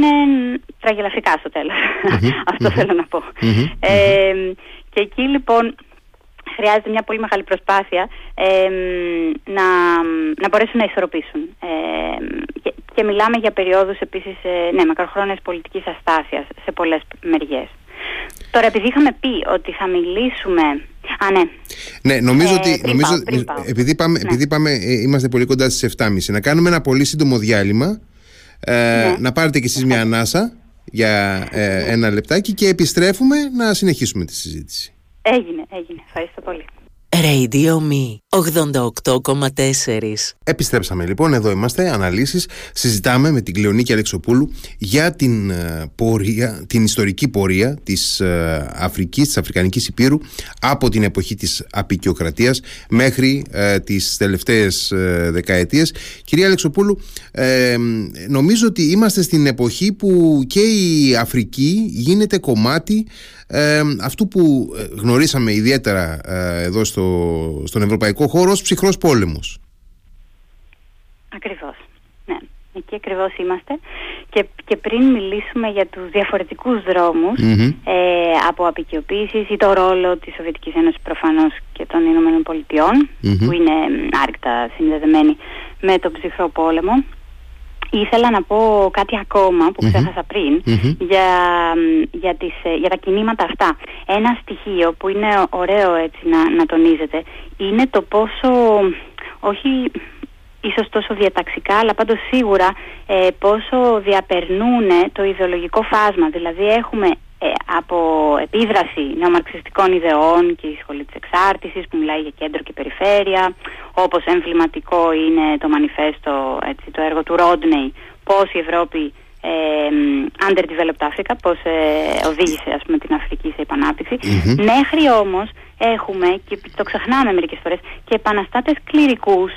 τραγελαφικά στο τελος *laughs* Αυτό θέλω να πω. Ε, και εκεί λοιπόν χρειάζεται μια πολύ μεγάλη προσπάθεια ε, να, να μπορέσουν να ισορροπήσουν. Ε, και, και, μιλάμε για περιόδους επίσης, ε, ναι, μακροχρόνιας πολιτικής αστάθειας σε πολλές μεριές. Τώρα επειδή είχαμε πει ότι θα μιλήσουμε Α, ναι.
Ναι, νομίζω ε, ότι. νομίζω, επειδή, πάμε, ναι. επειδή πάμε, ε, είμαστε πολύ κοντά στις 7.30, να κάνουμε ένα πολύ σύντομο διάλειμμα. Ε, ναι. Να πάρετε κι εσείς μια ανάσα για ε, ένα λεπτάκι και επιστρέφουμε να συνεχίσουμε τη συζήτηση.
Έγινε, έγινε. Ευχαριστώ πολύ.
Radio Me 88,4
Επιστρέψαμε λοιπόν, εδώ είμαστε, αναλύσεις. Συζητάμε με την Κλεονίκη Αλεξοπούλου Για την, ε, πορεία, την ιστορική πορεία Της ε, Αφρικής, της Αφρικανικής Υπήρου Από την εποχή της απεικιοκρατίας Μέχρι ε, τις τελευταίες ε, δεκαετίες. Κυρία Αλεξοπούλου Νομίζω ότι είμαστε στην εποχή Που και η Αφρική Γίνεται κομμάτι αυτού που γνωρίσαμε ιδιαίτερα εδώ στο, στον ευρωπαϊκό χώρο ως ψυχρός πόλεμος.
Ακριβώς, ναι. Εκεί ακριβώς είμαστε και, και πριν μιλήσουμε για τους διαφορετικούς ε, από απεικιοποίησης ή το ρόλο της Σοβιετικής Ένωσης προφανώς και των Ηνωμένων που είναι άρρηκτα συνδεδεμένοι με τον ψυχρό πόλεμο Ήθελα να πω κάτι ακόμα που ξέχασα πριν για, για, τις, ε, για τα κινήματα αυτά. Ένα στοιχείο που είναι ωραίο έτσι να, να τονίζετε είναι το πόσο όχι ίσως τόσο διαταξικά, αλλά πάντως σίγουρα ε, πόσο διαπερνούν το ιδεολογικό φάσμα. Δηλαδή έχουμε ε, από επίδραση νεομαρξιστικών ιδεών και η σχολή της εξάρτησης που μιλάει για κέντρο και περιφέρεια, όπως εμβληματικό είναι το μανιφέστο, έτσι, το έργο του Ρόντνεϊ, πώς η Ευρώπη ε, underdeveloped Africa, πώς ε, οδήγησε ας πούμε, την Αφρική σε επαναπτυξη Μέχρι όμως έχουμε, και το ξεχνάμε μερικές φορές, και επαναστάτες κληρικούς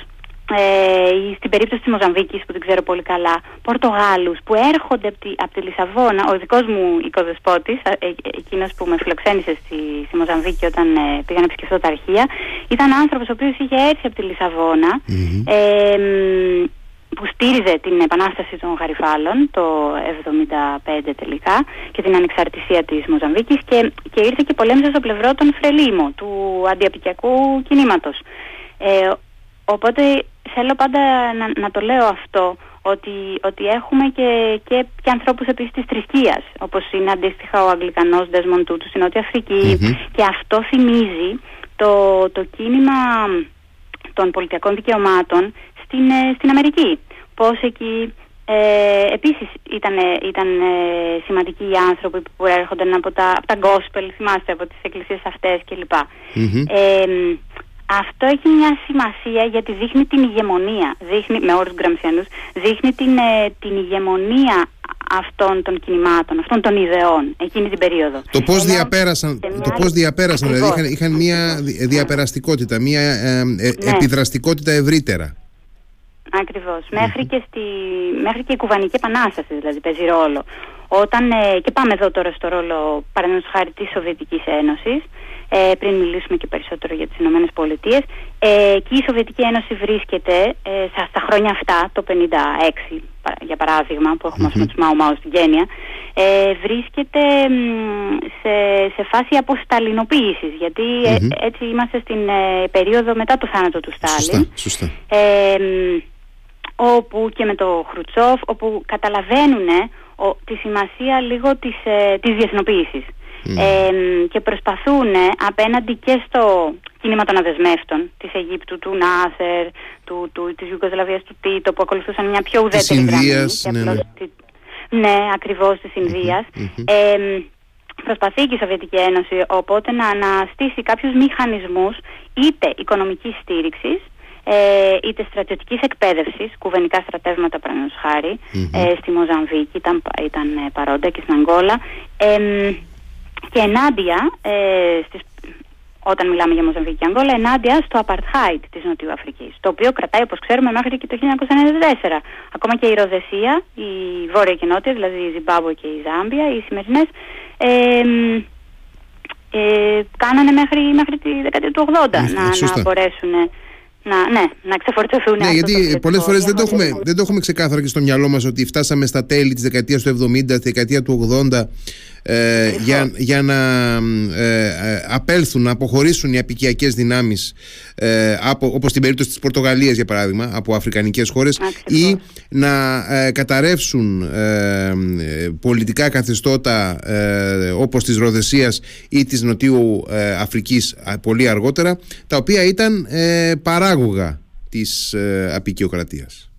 ε, στην περίπτωση της Μοζαμβίκης που την ξέρω πολύ καλά, Πορτογάλους που έρχονται από τη, από τη Λισαβόνα, ο δικός μου οικοδεσπότης, ε, ε, εκείνος που με φιλοξένησε στη, στη Μοζαμβίκη όταν ε, πήγα να επισκεφθώ τα αρχεία, ήταν άνθρωπος ο οποίος είχε έρθει από τη λισαβονα ε, που στήριζε την επανάσταση των Γαριφάλων το 1975 τελικά και την ανεξαρτησία της Μοζαμβίκης και, και ήρθε και πολέμησε στο πλευρό των Φρελίμου, του αντιαπικιακού κινήματος. Ε, οπότε θέλω πάντα να, να το λέω αυτό ότι, ότι έχουμε και, και, και ανθρώπους επίσης της θρησκείας όπως είναι αντίστοιχα ο Αγγλικανός Desmond Tutu στην Νότια και αυτό θυμίζει το, το κίνημα των πολιτικών δικαιωμάτων στην, ε, στην Αμερική. Πως εκεί ε, επίσης ήταν, ήταν ε, σημαντικοί οι άνθρωποι που έρχονταν από τα, από τα gospel, θυμάστε, από τις εκκλησίες αυτές κλπ. Ε, αυτό έχει μια σημασία γιατί δείχνει την ηγεμονία, δείχνει, με όρους γκραμσιανούς, δείχνει την, ε, την ηγεμονία αυτών των κινημάτων, αυτών των ιδεών εκείνη την περίοδο.
Το πώς διαπέρασαν, το πώς διαπέρασαν δηλαδή είχαν, είχαν μια διαπεραστικότητα, μια ε, ε, ναι. επιδραστικότητα ευρύτερα.
Μέχρι, και στη, μέχρι και η κουβανική επανάσταση δηλαδή παίζει ρόλο. Όταν, και πάμε εδώ τώρα στο ρόλο παραδείγματος χάρη της Σοβιετικής Ένωσης, ε, πριν μιλήσουμε και περισσότερο για τις Ηνωμένες Πολιτείες. Ε, και η Σοβιετική Ένωση βρίσκεται ε, στα, χρόνια αυτά, το 1956 για παράδειγμα, που έχουμε mm-hmm. τους Μάου Μάου στην Γένεια, ε, βρίσκεται σε, σε φάση αποσταλινοποίησης, γιατί ε, έτσι είμαστε στην ε, περίοδο μετά το θάνατο του Στάλιν.
Σωστά,
όπου και με το Χρουτσόφ, όπου καταλαβαίνουν τη σημασία λίγο της, της διεθνοποίησης. Ε, και προσπαθούν απέναντι και στο κίνημα των αδεσμεύτων της Αιγύπτου, του Νάσερ, του, του, της Ιουγκοσλαβίας του Τίτο που ακολουθούσαν μια πιο ουδέτερη γραμμή.
Ναι, ναι.
ναι, ακριβώς της Ινδίας. Ε, προσπαθεί και η Σοβιετική Ένωση οπότε να αναστήσει κάποιους μηχανισμούς είτε οικονομικής στήριξης ε, είτε στρατιωτικής εκπαίδευσης, κουβενικά στρατεύματα παραδείγματος χάρη, ε, στη Μοζαμβίκη ήταν, ήταν παρόντα και στην Αγγόλα. Ε, και ενάντια, ε, στις, όταν μιλάμε για Μοζαμβίκη και Αγγόλα, ενάντια στο apartheid της Νοτιού Αφρικής, το οποίο κρατάει όπως ξέρουμε μέχρι και το 1994. Ακόμα και η Ροδεσία, η Βόρεια και Νότια, δηλαδή η Ζιμπάμπο και η Ζάμπια, οι σημερινές, ε, ε, κάνανε μέχρι, μέχρι τη δεκαετία του 80 να, να μπορέσουν να, ναι, να ξεφορτωθούν.
Ναι, γιατί πολλές φορές δεν, το έχουμε, δεν το έχουμε ξεκάθαρα και στο μυαλό μας ότι φτάσαμε στα τέλη της δεκαετίας του 70, τη δεκαετία του 80 ε, για, για να ε, ε, απέλθουν, να αποχωρήσουν οι απικιακές δυνάμεις ε, από, όπως στην περίπτωση της Πορτογαλίας για παράδειγμα από αφρικανικές χώρες ή να ε, καταρρεύσουν ε, πολιτικά καθεστώτα όπως της Ροδεσίας ή της Νοτιού Αφρικής πολύ αργότερα τα οποία ήταν παράγωγα της απικιοκρατίας.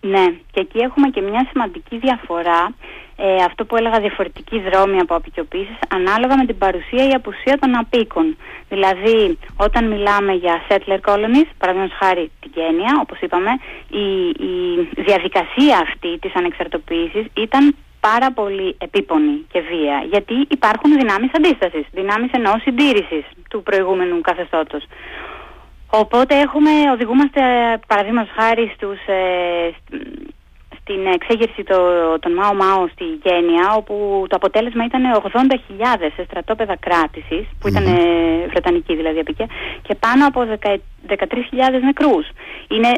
Ναι, και εκεί έχουμε και μια σημαντική διαφορά ε, αυτό που έλεγα διαφορετική δρόμη από απεικιοποίησεις ανάλογα με την παρουσία ή απουσία των απίκων. Δηλαδή, όταν μιλάμε για settler colonies, παραδείγματος χάρη την Κένια, όπως είπαμε, η, η διαδικασία αυτή της ανεξαρτοποίησης ήταν πάρα πολύ επίπονη και βία, γιατί υπάρχουν δυνάμεις αντίστασης, δυνάμεις ενός συντήρησης του προηγούμενου καθεστώτος. Οπότε έχουμε, οδηγούμαστε παραδείγματος χάρη στους, ε, στην εξέγερση το, των Μάο Μάο στη Γένεια, όπου το αποτέλεσμα ήταν 80.000 σε στρατόπεδα κράτησης, που ήταν mm-hmm. βρετανική δηλαδή απικία, και πάνω από 13.000 νεκρούς. Είναι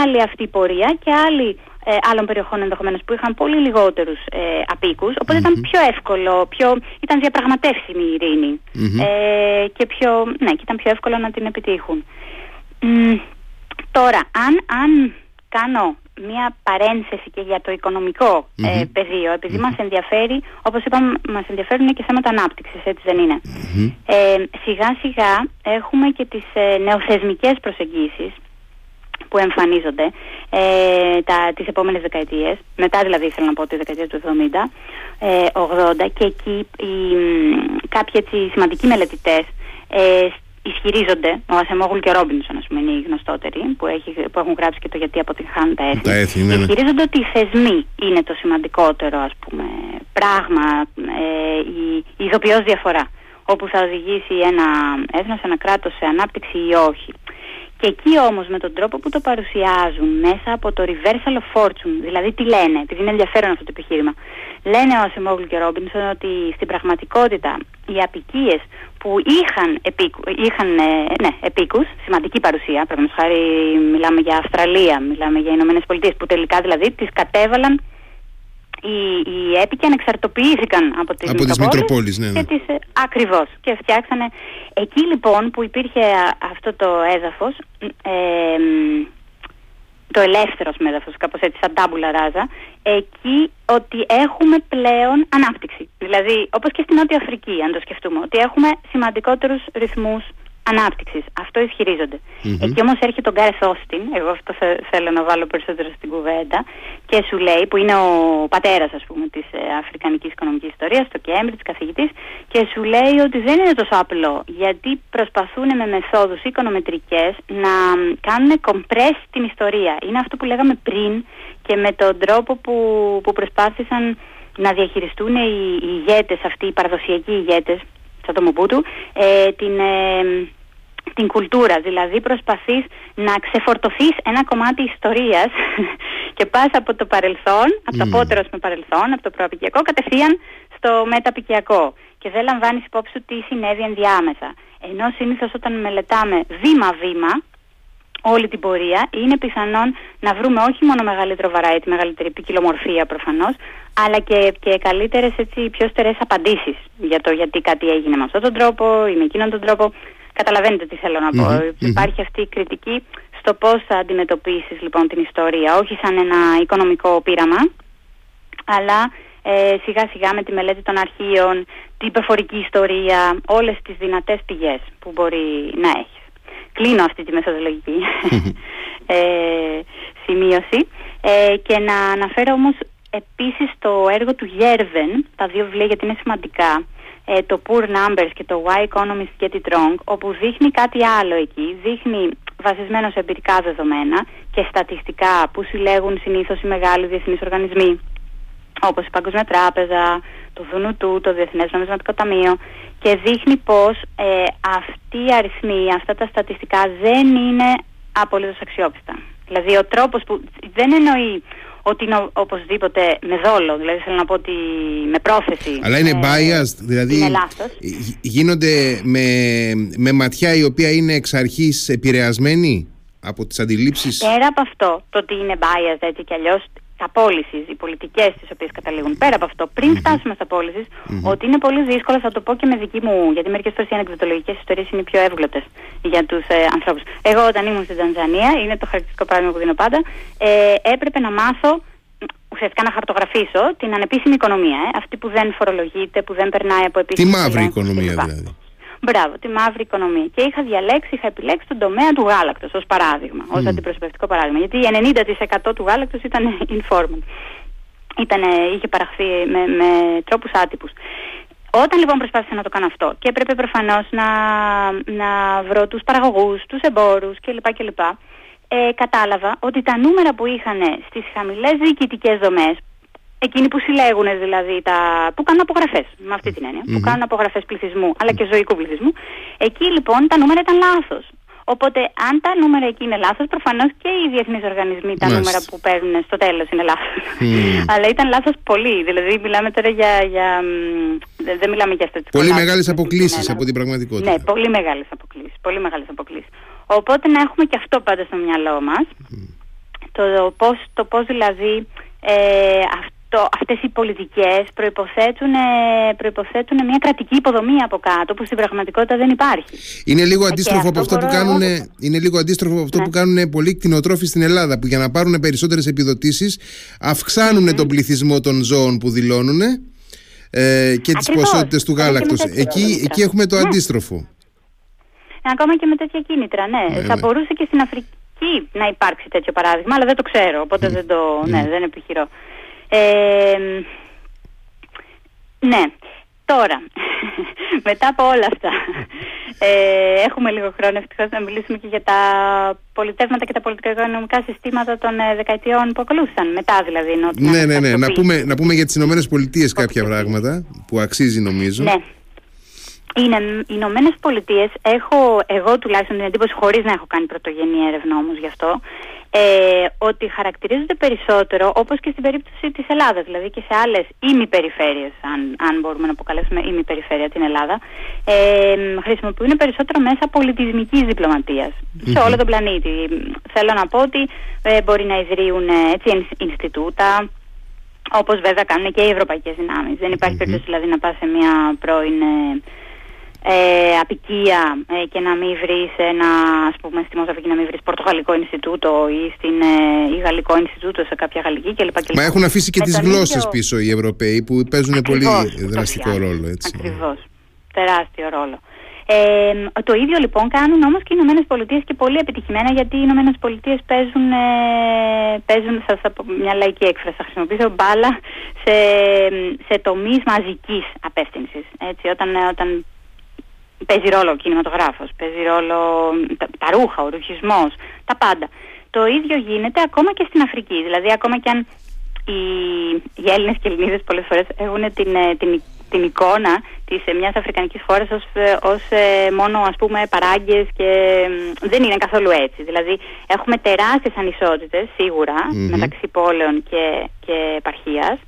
άλλη αυτή η πορεία και άλλη ε, άλλων περιοχών ενδεχομένως που είχαν πολύ λιγότερους ε, απίκους. ήταν πιο εύκολο, πιο, ήταν διαπραγματεύσιμη η ειρηνη ε, και, πιο, ναι, και ήταν πιο εύκολο να την επιτύχουν. τώρα, αν, αν κάνω μια παρένθεση και για το οικονομικό ε, πεδίο, επειδή μας ενδιαφέρει, όπως είπαμε, μας ενδιαφέρουν και θέματα ανάπτυξης, έτσι δεν είναι. Ε, σιγά σιγά έχουμε και τις ε, νεοθεσμικές προσεγγίσεις, που εμφανίζονται ε, τα, τις επόμενες δεκαετίες, μετά δηλαδή ήθελα να πω τη δεκαετία του 70, ε, 80 και εκεί οι, κάποιοι έτσι, σημαντικοί μελετητές ε, ισχυρίζονται, ο Ασεμόγουλ και ο Ρόμπινσον, ας πούμε, είναι οι γνωστότεροι, που, έχει, που έχουν γράψει και το γιατί αποτυγχάνουν τα έθνη.
Τα έθνη ναι, ναι.
Ισχυρίζονται ότι οι θεσμοί είναι το σημαντικότερο, ας πούμε, πράγμα, ε, η, η ειδοποιώς διαφορά, όπου θα οδηγήσει ένα έθνος, ένα κράτος σε ανάπτυξη ή όχι. Και εκεί όμως με τον τρόπο που το παρουσιάζουν μέσα από το reversal of fortune, δηλαδή τι λένε, επειδή είναι ενδιαφέρον αυτό το επιχείρημα, λένε ο Ασεμόγλου και ο Ρόμπινσον ότι στην πραγματικότητα οι απικίες που είχαν, επίκου, είχαν ε, ναι, επίκους, σημαντική παρουσία, πρέπει να χάρη μιλάμε για Αυστραλία, μιλάμε για Ηνωμένες Πολιτείες, που τελικά δηλαδή τις κατέβαλαν οι, οι έπικοι ανεξαρτοποιήθηκαν από τις,
από τις Μητροπόλεις ναι, ναι.
και τις, ε, ακριβώς και φτιάξανε εκεί λοιπόν που υπήρχε αυτό το έδαφος ε, το ελεύθερος μέδαφο, κάπως έτσι, σαν τάμπουλα ράζα, εκεί ότι έχουμε πλέον ανάπτυξη. Δηλαδή, όπως και στην Νότια Αφρική, αν το σκεφτούμε, ότι έχουμε σημαντικότερους ρυθμούς ανάπτυξης. Αυτό ισχυρίζονται. Mm-hmm. Εκεί όμως έρχεται τον Γκάρεθ Όστιν, εγώ αυτό θέλω να βάλω περισσότερο στην κουβέντα, και σου λέει, που είναι ο πατέρας, ας πούμε, της ε, Αφρικανικής Οικονομικής Ιστορίας, το Κέμπριτ, καθηγητής, και σου λέει ότι δεν είναι τόσο απλό, γιατί προσπαθούν με μεθόδους οικονομετρικές να κάνουν compress την ιστορία. Είναι αυτό που λέγαμε πριν και με τον τρόπο που, που προσπάθησαν να διαχειριστούν οι, οι ηγέτες αυτοί, οι παραδοσιακοί ηγέτες σαν το Μουμπούτου, ε, την, ε, την κουλτούρα. Δηλαδή προσπαθείς να ξεφορτωθείς ένα κομμάτι ιστορίας *laughs* και πας από το παρελθόν, από το απότερο με παρελθόν, από το προαπικιακό, κατευθείαν στο μεταπικιακό. Και δεν λαμβάνεις υπόψη σου τι συνέβη ενδιάμεσα. Ενώ συνήθως όταν μελετάμε βήμα-βήμα, όλη την πορεία, είναι πιθανόν να βρούμε όχι μόνο μεγαλύτερο τη μεγαλύτερη ποικιλομορφία προφανώς, αλλά και, και καλύτερες, πιο στερεέ απαντήσεις για το γιατί κάτι έγινε με αυτόν τον τρόπο ή με εκείνον τον τρόπο. Καταλαβαίνετε τι θέλω να πω. Υπάρχει αυτή η κριτική στο πώς θα αντιμετωπίσεις λοιπόν την ιστορία, όχι σαν ένα οικονομικό πείραμα, αλλά ε, σιγά σιγά με τη μελέτη των αρχείων, την υπερφορική ιστορία, όλες τις δυνατές πηγές που μπορεί να έχει κλείνω αυτή τη μεθοδολογική *laughs* ε, σημείωση. Ε, και να αναφέρω όμως επίσης το έργο του Γέρβεν, τα δύο βιβλία γιατί είναι σημαντικά, ε, το Poor Numbers και το Why Economists Get It Wrong, όπου δείχνει κάτι άλλο εκεί, δείχνει βασισμένο σε εμπειρικά δεδομένα και στατιστικά που συλλέγουν συνήθως οι μεγάλοι διεθνείς οργανισμοί όπως η Παγκοσμία Τράπεζα, το ΔΝΤ, το Διεθνές Νομισματικό Ταμείο και δείχνει πως ε, αυτοί οι αριθμοί, αυτά τα στατιστικά δεν είναι απολύτως αξιόπιστα. Δηλαδή ο τρόπος που δεν εννοεί ότι είναι οπωσδήποτε με δόλο, δηλαδή θέλω να πω ότι με πρόθεση.
Αλλά είναι ε, biased, δηλαδή
είναι λάθος.
γίνονται με, με ματιά η οποία είναι εξ αρχής επηρεασμένη από τις αντιλήψεις;
Πέρα από αυτό, το ότι είναι biased έτσι κι αλλιώς τα πώληση, οι πολιτικές τις οποίες καταλήγουν. Πέρα από αυτό, πριν φτάσουμε στα πωληση ότι είναι πολύ δύσκολο, θα το πω και με δική μου, γιατί μερικές φορές οι ανεκδοτολογικές ιστορίες είναι πιο εύγλωτες για τους ε, ανθρώπους. Εγώ, όταν ήμουν στην Τανζανία, είναι το χαρακτηριστικό παράδειγμα που δίνω πάντα, ε, έπρεπε να μάθω ουσιαστικά να χαρτογραφήσω την ανεπίσημη οικονομία. Ε, αυτή που δεν φορολογείται, που δεν περνάει από επίσημη
Τη μαύρη οικονομία δηλαδή.
Μπράβο, τη μαύρη οικονομία. Και είχα διαλέξει, είχα επιλέξει τον τομέα του γάλακτος ως παράδειγμα, ως αντιπροσωπευτικό παράδειγμα. Γιατί 90% του γάλακτος ήταν *laughs* informal. Ήτανε, είχε παραχθεί με, με τρόπους άτυπους. Όταν λοιπόν προσπάθησα να το κάνω αυτό και έπρεπε προφανώς να, να βρω τους παραγωγούς, τους εμπόρους κλπ. κλπ ε, κατάλαβα ότι τα νούμερα που είχαν στις χαμηλές διοικητικές δομές Εκείνοι που συλλέγουν δηλαδή, τα, που κάνουν απογραφές, με αυτή την εννοια που κάνουν απογραφές πληθυσμού αλλά και ζωικού πληθυσμού. Εκεί λοιπόν τα νούμερα ήταν λάθος. Οπότε, αν τα νούμερα εκεί είναι λάθος, προφανώς και οι διεθνείς οργανισμοί τα νούμερα που παίρνουν στο τέλος είναι λάθος. Αλλά ήταν λάθος πολύ. Δηλαδή, μιλάμε τώρα για. για δεν μιλάμε για στατιστικό.
Πολύ μεγάλες αποκλήσει από την πραγματικότητα.
Ναι, πολύ μεγάλες αποκλήσει. Πολύ μεγάλες αποκλήσεις. Οπότε, να έχουμε και αυτό πάντα στο μυαλό μας. Το πώ το πώς δηλαδή ε, το, αυτές οι πολιτικές προϋποθέτουν, προϋποθέτουν μια κρατική υποδομή από κάτω που στην πραγματικότητα δεν υπάρχει.
Είναι λίγο αντίστροφο από αυτό, που κάνουν, είναι λίγο αντίστροφο από αυτό ναι. που κάνουν πολλοί κτηνοτρόφοι στην Ελλάδα που για να πάρουν περισσότερες επιδοτήσεις αυξάνουν τον πληθυσμό των ζώων που δηλώνουν ε, και τις ποσότητες του γάλακτος. Εκεί, εκεί έχουμε το ναι. αντίστροφο.
Ακόμα και με τέτοια κίνητρα, ναι. ναι Θα μπορούσε και στην Αφρική Αφρική να υπάρξει τέτοιο παράδειγμα, αλλά δεν το ξέρω, οπότε δεν το, ναι, δεν επιχειρώ. Ε, ναι, τώρα, *laughs* μετά από όλα αυτά, ε, έχουμε λίγο χρόνο ευτυχώς να μιλήσουμε και για τα πολιτεύματα και τα πολιτικά οικονομικά συστήματα των ε, δεκαετιών που ακολούθησαν, μετά δηλαδή. Ενώ,
ναι, ναι, ναι, να πούμε, να πούμε για τις Ηνωμένες Πολιτείες κάποια πράγματα που αξίζει νομίζω.
Ναι. Οι Ηνωμένες Πολιτείες έχω εγώ τουλάχιστον την εντύπωση, χωρίς να έχω κάνει πρωτογενή έρευνα όμως γι' αυτό, ε, ότι χαρακτηρίζονται περισσότερο όπως και στην περίπτωση της Ελλάδας, δηλαδή και σε άλλες ημιπεριφέρειες, αν, αν μπορούμε να αποκαλέσουμε ημιπεριφέρεια την Ελλάδα, ε, χρησιμοποιούν περισσότερο μέσα πολιτισμικής σε όλο τον πλανήτη. Θέλω να πω ότι ε, μπορεί να ιδρύουν έτσι, Ινστιτούτα, όπως βέβαια κάνουν και οι ευρωπαϊκές δυνάμεις. Δεν υπάρχει περίπτωση δηλαδή να πας σε μια πρώην ε, ε, απικία ε, και να μην βρεις ένα, ας πούμε, στη Μοζαβική να μην βρεις Πορτογαλικό Ινστιτούτο ή, στην, ε, ή Γαλλικό Ινστιτούτο σε κάποια γαλλική κλπ.
Μα έχουν αφήσει και τις γλώσσες πίσω οι Ευρωπαίοι που παίζουν πολύ δραστικό ρόλο. Έτσι.
Ακριβώς. Τεράστιο ρόλο. Ε, το ίδιο λοιπόν κάνουν όμως και οι Ηνωμένες Πολιτείες και πολύ επιτυχημένα γιατί οι Ηνωμένες Πολιτείες παίζουν, ε, παίζουν σας από μια λαϊκή έκφραση, θα χρησιμοποιήσω μπάλα σε, σε τομείς μαζικής απεύθυνσης. Έτσι, όταν, όταν παίζει ρόλο ο κινηματογράφος, παίζει ρόλο τα, τα ρούχα, ο ρουχισμός, τα πάντα. Το ίδιο γίνεται ακόμα και στην Αφρική. Δηλαδή ακόμα και αν οι, οι Έλληνες και Ελληνίδες πολλές φορές έχουν την, ε, την, την εικόνα της ε, μιας αφρικανικής χώρας ως, ε, ως μόνο ας πούμε παράγκες και δεν είναι καθόλου έτσι. Δηλαδή έχουμε τεράστιες ανισότητες μεταξύ πόλεων και, και επαρχίας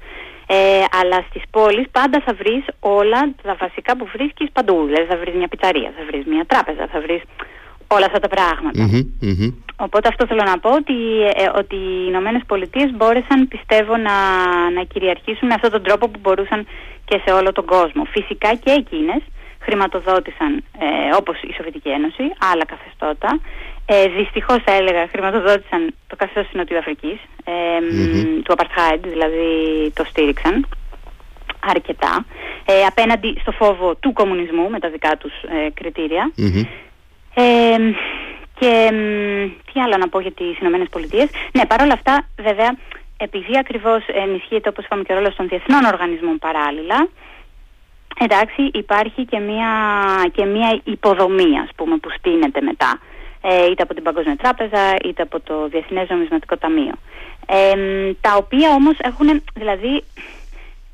ε, αλλά στις πόλεις πάντα θα βρεις όλα τα βασικά που βρίσκεις παντού. Δηλαδή θα βρεις μια πιτσαρία, θα βρεις μια τράπεζα, θα βρεις όλα αυτά τα πραγματα Οπότε αυτό θέλω να πω ότι, ε, ότι οι Ηνωμένες Πολιτείες μπόρεσαν πιστεύω να, να κυριαρχήσουν με αυτόν τον τρόπο που μπορούσαν και σε όλο τον κόσμο. Φυσικά και εκείνες χρηματοδότησαν ε, όπως η Σοβιετική Ένωση, άλλα καθεστώτα. Ε, Δυστυχώς θα έλεγα χρηματοδότησαν το καθεστώς της Νοτιοαφρική, ε, του Apartheid, δηλαδή το στήριξαν αρκετά, ε, απέναντι στο φόβο του κομμουνισμού με τα δικά τους ε, κριτηρια Ε, και τι άλλο να πω για τις Ηνωμένες Πολιτείες. Ναι, παρόλα αυτά βέβαια επειδή ακριβώς ενισχύεται όπως είπαμε και ο ρόλος των διεθνών οργανισμών παράλληλα εντάξει υπάρχει και μια, και μια υποδομή ας πούμε που στείνεται μετά. ε, είτε από την Παγκόσμια Τράπεζα είτε από το Διεθνές Νομισματικό Ταμείο. Ε, τα οποία όμως έχουν, δηλαδή,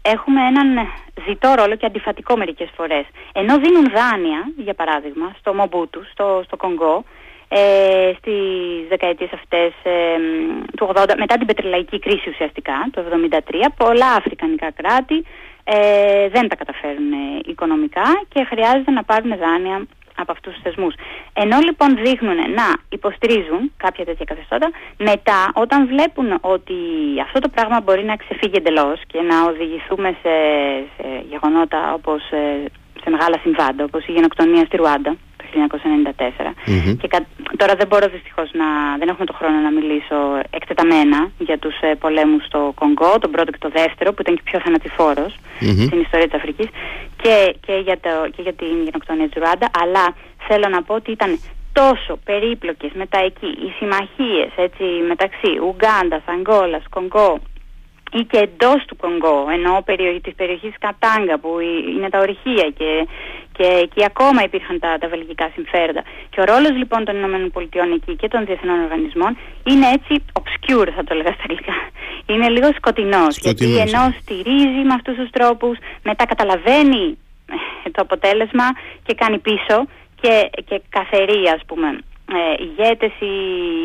έχουμε έναν ζητό ρόλο και αντιφατικό μερικές φορές. Ενώ δίνουν δάνεια, για παράδειγμα, στο Μομπούτου, στο, στο Κονγκό, ε, στις δεκαετίες αυτές ε, του 80, μετά την πετρελαϊκή κρίση ουσιαστικά, το 1973, πολλά αφρικανικά κράτη ε, δεν τα καταφέρουν οικονομικά και χρειάζεται να πάρουν δάνεια από αυτούς τους θεσμούς. Ενώ λοιπόν δείχνουν να υποστηρίζουν κάποια τέτοια καθεστώτα, μετά όταν βλέπουν ότι αυτό το πράγμα μπορεί να ξεφύγει εντελώς και να οδηγηθούμε σε, σε γεγονότα όπως ε, σε μεγάλα συμβάντα, όπως η γενοκτονία στη Ρουάντα, 1994. Και τώρα δεν μπορώ δυστυχώς να, δεν έχουμε το χρόνο να μιλήσω εκτεταμένα για τους ε, πολέμους στο Κονγκό, τον πρώτο και τον δεύτερο που ήταν και πιο θανατηφόρος στην ιστορία της Αφρικής και, και, για, το, και για την γενοκτονία της Ρουάντα, αλλά θέλω να πω ότι ήταν τόσο περίπλοκες μετά εκεί οι συμμαχίες έτσι, μεταξύ Ουγγάντας, Αγγόλας, Κονγκό ή και εντός του Κονγκό, ενώ περιοχή, της περιοχής Κατάγκα που είναι τα ορυχεία και, και εκεί ακόμα υπήρχαν τα, τα βελγικά συμφέροντα. Και ο ρόλος λοιπόν των ΗΠΑ εκεί και των διεθνών οργανισμών είναι έτσι obscure θα το λέγα στα αγγλικά. Είναι λίγο σκοτεινός, γιατί ναι. ενώ στηρίζει με αυτούς τους τρόπους, μετά καταλαβαίνει ε, το αποτέλεσμα και κάνει πίσω και, και καθερεί ας πούμε ε, ηγέτες ή,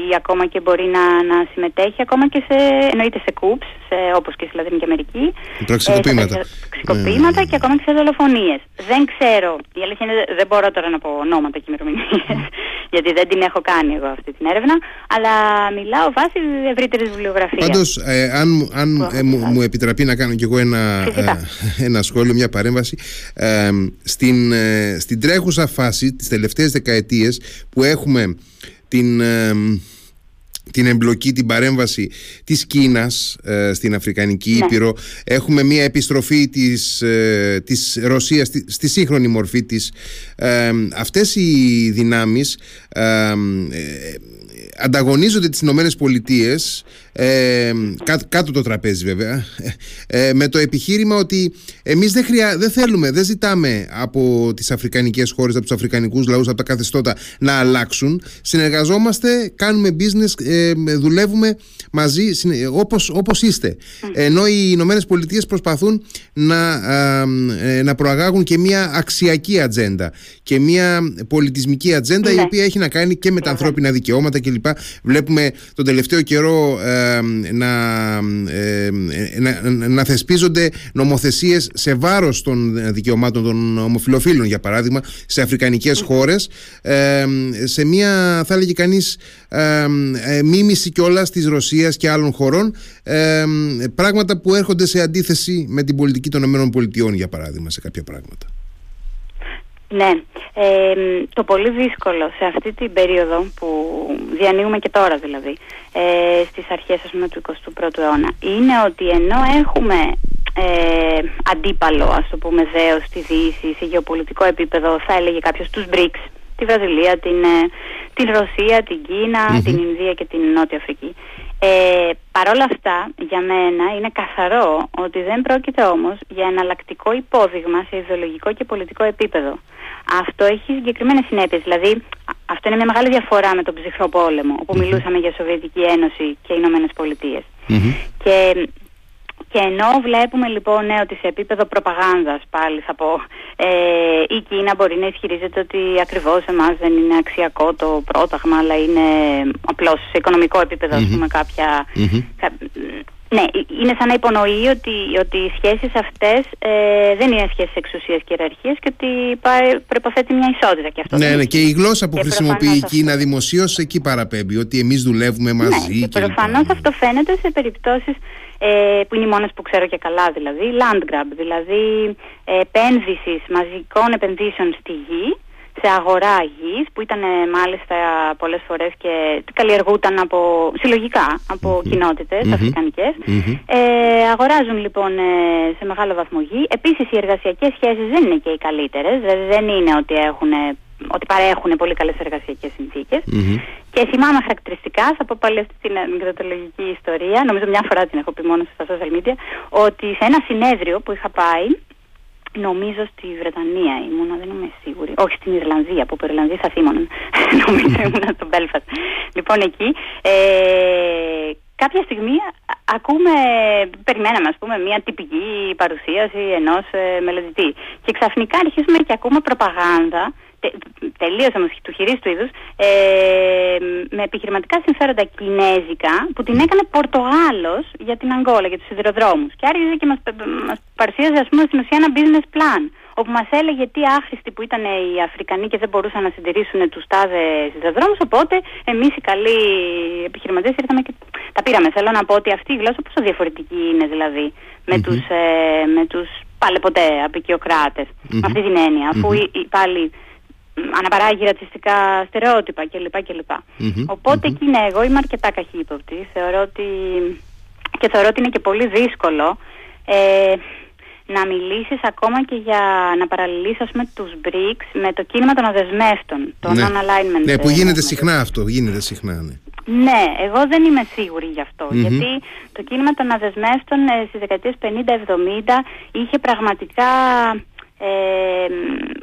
ή, ακόμα και μπορεί να, να συμμετέχει ακόμα και σε, εννοείται σε κούψ, σε, όπως και στη Λατινική Αμερική.
Πραξικοπήματα.
Ε, και ακόμα και σε δολοφονίες. Δεν ξέρω, η αλήθεια είναι δεν μπορώ τώρα να πω ονόματα και ημερομηνίες, *laughs* γιατί δεν την έχω κάνει εγώ αυτή την έρευνα, αλλά μιλάω βάσει ευρύτερης βιβλιογραφίας.
Πάντως, ε, αν, αν ε, μου, μου, επιτραπεί να κάνω κι εγώ ένα, ε, *laughs* ένα σχόλιο, μια παρέμβαση, ε, στην, στην τρέχουσα φάση, τις τελευταίες δεκαετίες που έχουμε την, την εμπλοκή, την παρέμβαση της Κίνας ε, στην Αφρικανική ναι. Ήπειρο. Έχουμε μια επιστροφή της, ε, της Ρωσίας στη, στη σύγχρονη μορφή της. αυτές οι δυνάμεις ανταγωνίζονται τις Ηνωμένες Πολιτείες ε, κάτω το τραπέζι βέβαια ε, με το επιχείρημα ότι εμείς δεν, χρειά, δεν θέλουμε, δεν ζητάμε από τις αφρικανικές χώρες, από τους αφρικανικούς λαούς, από τα καθεστώτα να αλλάξουν συνεργαζόμαστε, κάνουμε business ε, δουλεύουμε μαζί όπως, όπως είστε ενώ οι Ηνωμένες Πολιτείες προσπαθούν να, ε, να προαγάγουν και μια αξιακή ατζέντα και μια πολιτισμική ατζέντα η ναι. οποία έχει να κάνει και με τα ανθρώπινα δικαιώματα κλπ. Βλέπουμε τον τελευταίο καιρό να, να, να θεσπίζονται νομοθεσίες σε βάρος των δικαιωμάτων των ομοφιλοφίλων για παράδειγμα σε αφρικανικές χώρες σε μια θα έλεγε κανείς ε, μίμηση κιόλας της Ρωσίας και άλλων χωρών πράγματα που έρχονται σε αντίθεση με την πολιτική των ΗΠΑ για παράδειγμα σε κάποια πράγματα.
Ναι, ε, το πολύ δύσκολο σε αυτή την περίοδο που διανύουμε και τώρα δηλαδή, ε, στις αρχές ας πούμε, του 21ου αιώνα, είναι ότι ενώ έχουμε ε, αντίπαλο, ας το πούμε δέος στη Δύση, σε γεωπολιτικό επίπεδο, θα έλεγε κάποιος τους BRICS, τη Βραζιλία, την, ε, την Ρωσία, την κινα την Ινδία και την Νότια Αφρική. Ε, Παρ' όλα αυτά, για μένα είναι καθαρό ότι δεν πρόκειται όμως για εναλλακτικό υπόδειγμα σε ιδεολογικό και πολιτικό επίπεδο. Αυτό έχει συγκεκριμένες συνέπειες. Δηλαδή, αυτό είναι μια μεγάλη διαφορά με τον ψυχρό πόλεμο, όπου μιλούσαμε για Σοβιετική Ένωση και Ηνωμένες Και και ενώ βλέπουμε λοιπόν ναι, ότι σε επίπεδο προπαγάνδας πάλι θα πω ε, η Κίνα μπορεί να ισχυρίζεται ότι ακριβώς εμάς δεν είναι αξιακό το πρόταγμα αλλά είναι απλώς σε οικονομικό επίπεδο ας πούμε κάποια, ναι, ε, είναι σαν να υπονοεί ότι, ότι οι σχέσεις αυτές ε, δεν είναι σχέσεις εξουσίας και ιεραρχίας και ότι προποθέτει μια ισότητα και αυτό.
Ναι, ναι, και η γλώσσα που χρησιμοποιεί η Κίνα δημοσίως εκεί παραπέμπει, ότι εμείς δουλεύουμε ναι, μαζί.
Ναι, και προφανώς αυτό φαίνεται σε περιπτώσεις ε, που είναι οι μόνες που ξέρω και καλά δηλαδή, land grab, δηλαδή ε, επένδυσης μαζικών επενδύσεων στη γη σε αγορά γης που ήταν ε, μάλιστα πολλές φορές και καλλιεργούταν από, συλλογικά από mm-hmm. κοινότητες mm αφρικανικές. Ε, αγοράζουν λοιπόν ε, σε μεγάλο βαθμό γη. Επίσης οι εργασιακές σχέσεις δεν είναι και οι καλύτερες. Δηλαδή δεν είναι ότι, έχουν, ότι παρέχουν πολύ καλές εργασιακές Και θυμάμαι χαρακτηριστικά, θα πω πάλι αυτή την ανεκδοτολογική ιστορία, νομίζω μια φορά την έχω πει μόνο στα social media, ότι σε ένα συνέδριο που είχα πάει Νομίζω στη Βρετανία ήμουνα, δεν είμαι σίγουρη. Όχι στην Ιρλανδία, που από Ιρλανδία θα θύμωναν. *laughs* Νομίζω ήμουνα στο Μπέλφαστ. Λοιπόν, εκεί ε, κάποια στιγμή ακούμε, περιμέναμε ας πούμε μια τυπική παρουσίαση ενός ε, μελετητή και ξαφνικά αρχίζουμε και ακούμε προπαγάνδα τε, τελείως όμως τους χειρίστου είδους ε, με επιχειρηματικά συμφέροντα κινέζικα που την έκανε Πορτογάλος για την Αγγόλα, για τους σιδηροδρόμους και άρχιζε και μας, μας παρουσίαζε ας πούμε στην ουσία ένα business plan όπου μας έλεγε τι άχρηστοι που ήταν οι Αφρικανοί και δεν μπορούσαν να συντηρήσουν τους τάδε σιδηροδρόμους οπότε εμείς οι καλοί επιχειρηματίες ήρθαμε και τα πήραμε. Θέλω να πω ότι αυτή η γλώσσα πόσο διαφορετική είναι δηλαδή με mm-hmm. τους, ε, με τους πάλι ποτέ απεικιοκράτες mm-hmm. αυτή την έννοια αφού mm-hmm. πάλι αναπαράγει ρατσιστικά στερεότυπα κλπ. κλπ. Mm-hmm, Οπότε mm-hmm. εκεί ναι, εγώ είμαι αρκετά καχύποπτη. Θεωρώ ότι και θεωρώ ότι είναι και πολύ δύσκολο ε, να μιλήσεις ακόμα και για να παραλληλήσεις ας πούμε τους BRICS με το κίνημα των αδεσμεύτων, το
ναι.
non-alignment.
Ναι, που γίνεται συχνά αυτό, γίνεται συχνά, ναι.
Ναι, εγώ δεν είμαι σίγουρη γι' αυτό, γιατί το κίνημα των αδεσμεύτων ε, στις δεκαετίες 50-70 είχε πραγματικά ε,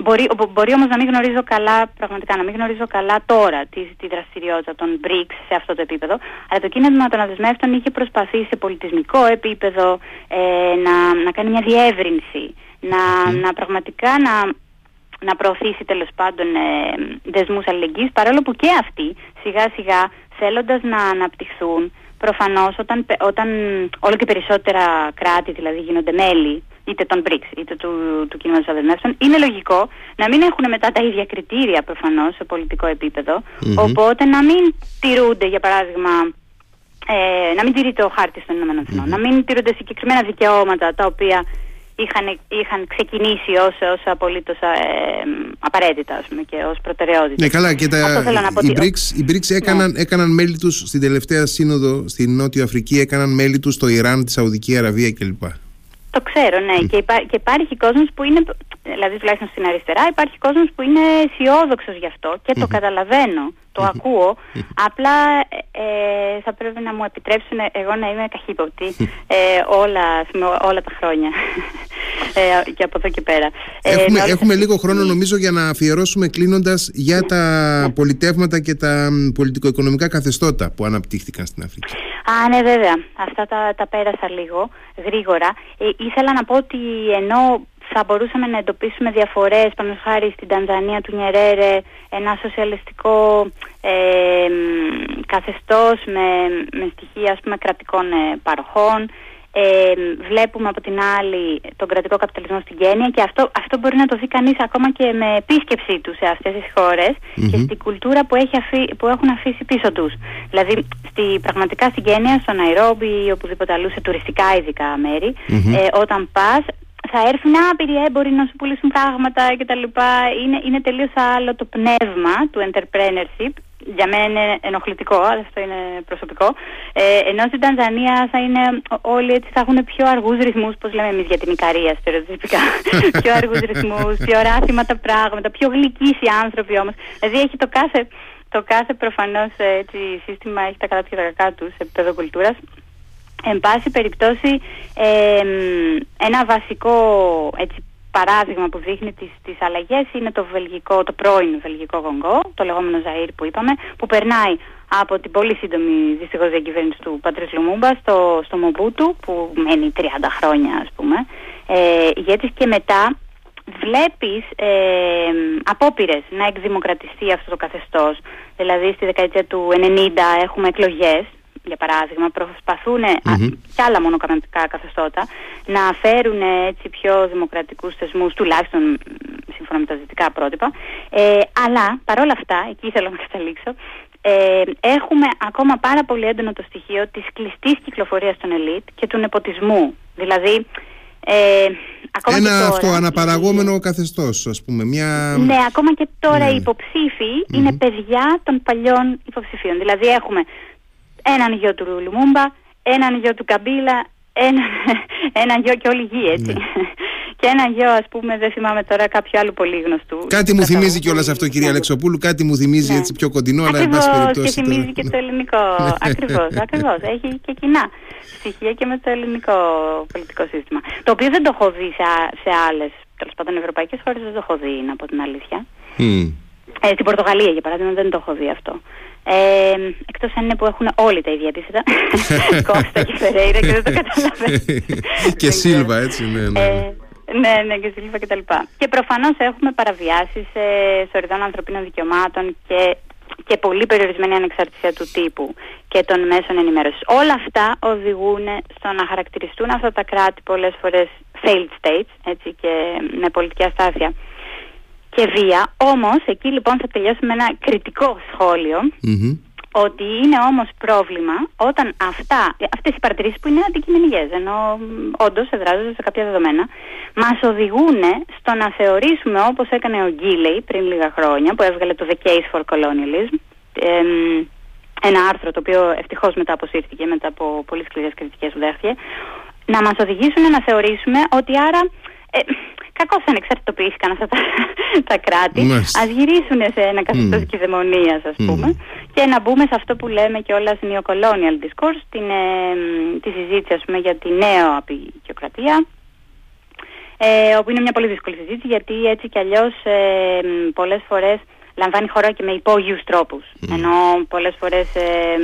μπορεί, μπορεί όμως να μην γνωρίζω καλά, πραγματικά να μην γνωρίζω καλά τώρα τη, τη δραστηριότητα των BRICS σε αυτό το επίπεδο, αλλά το κίνημα των αδεσμεύτων είχε προσπαθήσει σε πολιτισμικό επίπεδο ε, να, να κάνει μια διεύρυνση, να, να πραγματικά να, να προωθήσει τέλος πάντων ε, δεσμούς αλληλεγγύης, παρόλο που και αυτοί σιγά σιγά θέλοντας να αναπτυχθούν, προφανώς όταν, όταν όλο και περισσότερα κράτη δηλαδή γίνονται μέλη είτε των BRICS είτε του, του κινήματο αδεσμεύσεων, είναι λογικό να μην έχουν μετά τα ίδια κριτήρια προφανώς σε πολιτικό Οπότε να μην τηρούνται, για παράδειγμα, ε, να μην τηρείται ο χάρτης των ΗΠΑ, mm-hmm. να μην τηρούνται συγκεκριμένα δικαιώματα τα οποία είχαν, είχαν ξεκινήσει ως, ως απολύτως ε, απαραίτητα ας πούμε, και ως προτεραιότητα.
Ναι καλά και τα, οι, BRICS, οι BRICS έκαναν, ναι. έκαναν μέλη τους στην τελευταία σύνοδο στην Νότιο Αφρική έκαναν μέλη τους στο Ιράν, τη Σαουδική Αραβία κλπ.
Το ξέρω, ναι. Και, υπά, και υπάρχει κόσμος που είναι, δηλαδή τουλάχιστον στην αριστερά, υπάρχει κόσμος που είναι αισιόδοξος γι' αυτό και το καταλαβαίνω. Το ακούω. Απλά ε, θα πρέπει να μου επιτρέψουν εγώ να είμαι καχύποπτη ε, όλα, όλα τα χρόνια. *laughs* Ε, και από εδώ και πέρα.
Έχουμε, έχουμε λίγο χρόνο νομίζω για να αφιερώσουμε κλείνοντας για τα πολιτεύματα και τα πολιτικο-οικονομικά καθεστώτα που αναπτύχθηκαν στην Αφρική.
Α, ναι βέβαια. Αυτά τα, τα πέρασα λίγο γρήγορα. ήθελα να πω ότι ενώ θα μπορούσαμε να εντοπίσουμε διαφορές πάνω χάρη στην Τανζανία του Νιερέρε ένα σοσιαλιστικό ε, καθεστώς με, με στοιχεία ας πούμε, κρατικών ε, παροχών. Ε, βλέπουμε από την άλλη τον κρατικό καπιταλισμό στην Κένια και αυτό, αυτό μπορεί να το δει κανείς ακόμα και με επίσκεψή τους σε αυτές τις χωρες και στην κουλτούρα που, έχει που έχουν αφήσει πίσω τους. Δηλαδή στη, πραγματικά στην Κένια, στο Ναϊρόμπι ή οπουδήποτε αλλού σε τουριστικά ειδικά ε, όταν πας θα έρθουν άπειροι έμποροι να σου πουλήσουν πράγματα κτλ. Είναι, είναι τελείως άλλο το πνεύμα του entrepreneurship. Για μένα είναι ενοχλητικό, αλλά αυτό είναι προσωπικό. Ε, ενώ στην Τανζανία θα είναι όλοι έτσι, θα έχουν πιο αργούς ρυθμούς, πώς λέμε εμείς για την Ικαρία στερεοτυπικά. *laughs* πιο αργούς ρυθμούς, πιο ράθιμα τα πράγματα, πιο γλυκείς οι άνθρωποι όμως. Δηλαδή έχει το κάθε, το κάθε προφανώς έτσι, σύστημα, έχει τα καλά και τα κακά τους σε επίπεδο κουλτούρας. Εν πάση περιπτώσει, ένα βασικό έτσι, παράδειγμα που δείχνει τις, τις αλλαγές είναι το, βελγικό, το πρώην βελγικό γονγκό, το λεγόμενο Ζαΐρ που είπαμε, που περνάει από την πολύ σύντομη δυστυχώς διακυβέρνηση του Πατρίς Λουμούμπα στο, στο Μομπούτου που μένει 30 χρόνια ας πούμε. Ε, γιατί και μετά βλέπεις ε, απόπειρες να εκδημοκρατιστεί αυτό το καθεστώς. Δηλαδή στη δεκαετία του 90 έχουμε εκλογές για παράδειγμα, προσπαθούν mm-hmm. και άλλα μονοκρατικά καθεστώτα να φέρουν έτσι πιο δημοκρατικούς θεσμούς, τουλάχιστον σύμφωνα με τα δυτικά πρότυπα. Ε, αλλά παρόλα αυτά, εκεί ήθελα να καταλήξω, ε, έχουμε ακόμα πάρα πολύ έντονο το στοιχείο της κλειστής κυκλοφορίας των ελίτ και του νεποτισμού. Δηλαδή,
ε, ακόμα Ένα και αυτό αναπαραγόμενο καθεστώς, ας πούμε. Μια...
Ναι, ακόμα και τώρα ναι. οι υποψηφοι είναι παιδιά των παλιών υποψηφίων. Δηλαδή έχουμε έναν γιο του Λουμούμπα, έναν γιο του Καμπίλα, έναν, *laughs* έναν γιο και όλη γη έτσι. Ναι. *laughs* και ένα γιο, ας πούμε, δεν θυμάμαι τώρα κάποιο άλλο πολύ γνωστού.
Κάτι μου θυμίζει κιόλας αυτό, κυρία Αλεξοπούλου, κάτι μου θυμίζει ναι. έτσι πιο κοντινό, αλλά εν πάση περιπτώσει.
Και θυμίζει και το ελληνικό. *laughs* ακριβώς, ακριβώς. Έχει και κοινά στοιχεία και με το ελληνικό πολιτικό σύστημα. Το οποίο δεν το έχω δει σε, σε άλλες, τέλος πάντων, ευρωπαϊκές χώρες, δεν το έχω δει, να πω την αλήθεια. Mm. Ε, στην Πορτογαλία, για παράδειγμα, δεν το έχω δει αυτό. Ε, εκτός αν είναι που έχουν όλοι τα ίδια επίθετα *laughs* Κώστα και Φερέιρα και δεν το καταλαβαίνω
Και Σίλβα έτσι ναι ναι. Ε,
ναι, ναι, και Σίλβα και τα λοιπά. Και προφανώς έχουμε παραβιάσεις ε, σωριδών ανθρωπίνων δικαιωμάτων και, και πολύ περιορισμένη ανεξαρτησία του τύπου και των μέσων ενημέρωσης. Όλα αυτά οδηγούν στο να χαρακτηριστούν αυτά τα κράτη πολλές φορές failed states έτσι, και με πολιτική αστάθεια και βία. Όμως, εκεί λοιπόν θα τελειώσουμε ένα κριτικό ότι είναι όμως πρόβλημα όταν αυτά, αυτές οι παρατηρήσεις που είναι αντικειμενικές, ενώ όντως εδράζονται σε κάποια δεδομένα, μας οδηγούν στο να θεωρήσουμε όπως έκανε ο Γκίλεϊ πριν λίγα χρόνια που έβγαλε το The Case for Colonialism, ένα άρθρο το οποίο ευτυχώς μετά αποσύρθηκε μετά από πολύ σκληρές κριτικές που δέχτηκε, να μας οδηγήσουν να θεωρήσουμε ότι άρα ε, Κακώς ανεξαρτητοποιήθηκαν αυτά τα, *laughs* τα κράτη. Α γυρίσουν σε ένα καθεστώς mm. κυδαιμονίας, ας πούμε, και να μπούμε σε αυτό που λέμε και όλα νεο-colonial discourse, την, ε, τη συζήτηση ας πούμε, για τη νέο απεικιοκρατία. Ε, όπου είναι μια πολύ δύσκολη συζήτηση γιατί έτσι κι αλλιώς ε, πολλές φορές λαμβάνει χώρα και με υπόγειους τρόπους. Ενώ πολλές φορές ε,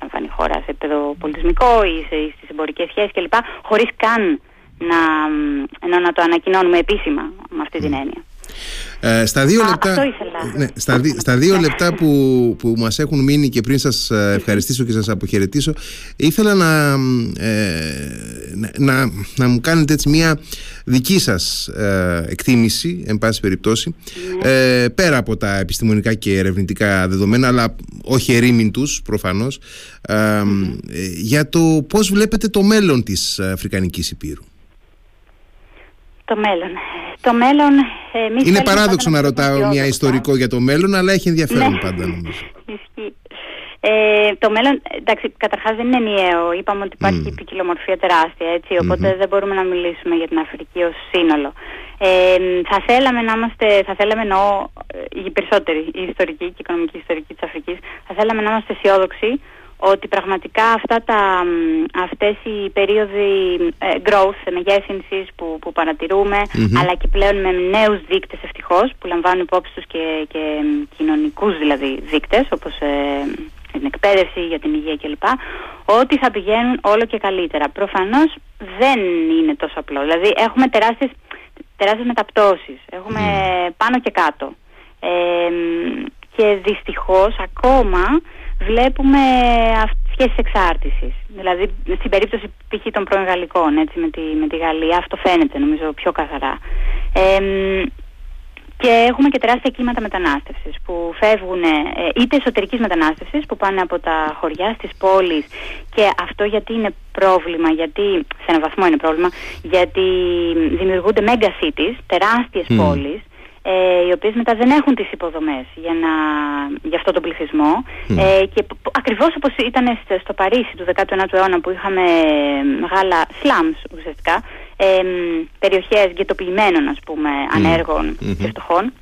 λαμβάνει χώρα σε επίπεδο πολιτισμικό ή στις εμπορικές σχέσεις κλπ. χωρίς καν να, ενώ να το ανακοινώνουμε επίσημα με αυτή την έννοια.
Ε, στα δύο, λεπτά, ναι, στα, στα δύο λεπτά που, που μας έχουν μείνει και πριν σας ε, ευχαριστήσω και σας αποχαιρετήσω ήθελα να, ε, να, να, μου κάνετε έτσι μια δική σας ε, εκτίμηση εν πάση περιπτώσει ναι. ε, πέρα από τα επιστημονικά και ερευνητικά δεδομένα αλλά όχι ερήμην τους προφανώς για το πώς βλέπετε το μέλλον της Αφρικανικής Υπήρου
το μέλλον. Το μέλλον εμείς
Είναι παράδοξο να ρωτάω μια ιστορικό για το μέλλον, αλλά έχει ενδιαφέρον ναι. πάντα νομίζω.
Ε, το μέλλον, εντάξει, καταρχάς δεν είναι ενιαίο. Είπαμε ότι υπάρχει mm. ποικιλομορφία τεράστια, έτσι, δεν μπορούμε να μιλήσουμε για την Αφρική ως σύνολο. Ε, θα θέλαμε να είμαστε, θα θέλαμε εννοώ ε, οι περισσότεροι, οι ιστορικοί και οι οικονομικοί ιστορικοί της Αφρικής, θα θέλαμε να είμαστε αισιόδοξοι ότι πραγματικά αυτά τα, αυτές οι περίοδοι ε, growth, μεγέθυνσης που, που παρατηρούμε, αλλά και πλέον με νέους δείκτες ευτυχώς, που λαμβάνουν υπόψη τους και, και κοινωνικούς δηλαδή δείκτες, όπως ε, την εκπαίδευση, για την υγεία κλπ. Ότι θα πηγαίνουν όλο και καλύτερα. Προφανώς δεν είναι τόσο απλό. Δηλαδή έχουμε τεράστιες, τεράστιες μεταπτώσεις. Έχουμε πάνω και κάτω. Ε, και δυστυχώς ακόμα βλέπουμε σχέσεις εξάρτησης. Δηλαδή στην περίπτωση π.χ. των πρώην Γαλλικών έτσι, με, τη, με τη Γαλλία αυτό φαίνεται νομίζω πιο καθαρά. Ε, και έχουμε και τεράστια κύματα μετανάστευσης που φεύγουν ε, είτε εσωτερικής μετανάστευσης που πάνε από τα χωριά στις πόλεις και αυτό γιατί είναι πρόβλημα, γιατί σε έναν βαθμό είναι πρόβλημα, γιατί δημιουργούνται mega cities, τεράστιες mm. πόλεις ε, οι οποίες μετά δεν έχουν τις υποδομές για, να, για αυτό τον πληθυσμό. Ε, και ακριβώς όπως ήταν στο Παρίσι του 19ου αιώνα που είχαμε μεγάλα slums ουσιαστικά ε, περιοχές γετοποιημένων ας πούμε ανέργων και φτωχών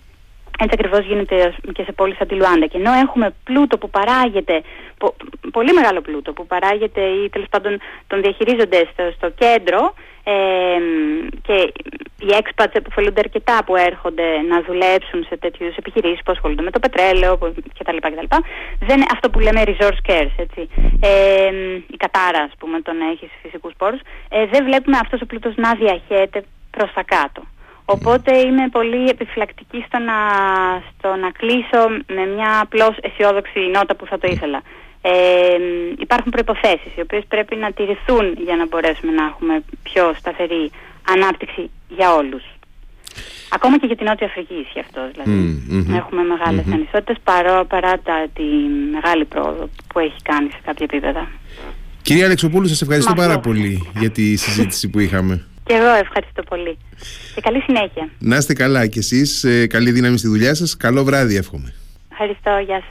έτσι ακριβώς γίνεται και σε πόλεις σαν τη Λουάντα. Και ενώ έχουμε πλούτο που παράγεται, πολύ μεγάλο πλούτο που παράγεται ή τέλος πάντων τον διαχειρίζονται στο, στο κέντρο, ε, και οι expats επωφελούνται αρκετά που έρχονται να δουλέψουν σε τέτοιους επιχειρήσεις που ασχολούνται με το πετρέλαιο κτλ. κτλ. Δεν, αυτό που λέμε resource scarce, έτσι. Ε, η κατάρα, ας πούμε, το να έχεις φυσικούς πόρους. Ε, δεν βλέπουμε αυτός ο πλούτος να διαχέεται προς τα κάτω. Οπότε είμαι πολύ επιφυλακτική στο να, στο να κλείσω με μια απλώς αισιόδοξη νότα που θα το ήθελα. Ε, υπάρχουν προϋποθέσεις οι οποίες πρέπει να τηρηθούν για να μπορέσουμε να έχουμε πιο σταθερή ανάπτυξη για όλους. Ακόμα και για την Νότια Αφρική ισχύει αυτό. Δηλαδή. Mm, Έχουμε μεγάλες mm-hmm. ανισότητες παρά, παρά τα, τη μεγάλη πρόοδο που έχει κάνει σε κάποια επίπεδα.
Κυρία Αλεξοπούλου, σας ευχαριστώ πάρα πολύ για τη συζήτηση που είχαμε.
Και εγώ ευχαριστώ πολύ. Και καλή συνέχεια.
Να είστε καλά κι εσείς. Ε, καλή δύναμη στη δουλειά σας. Καλό βράδυ εύχομαι.
Ευχαριστώ. Γεια σας.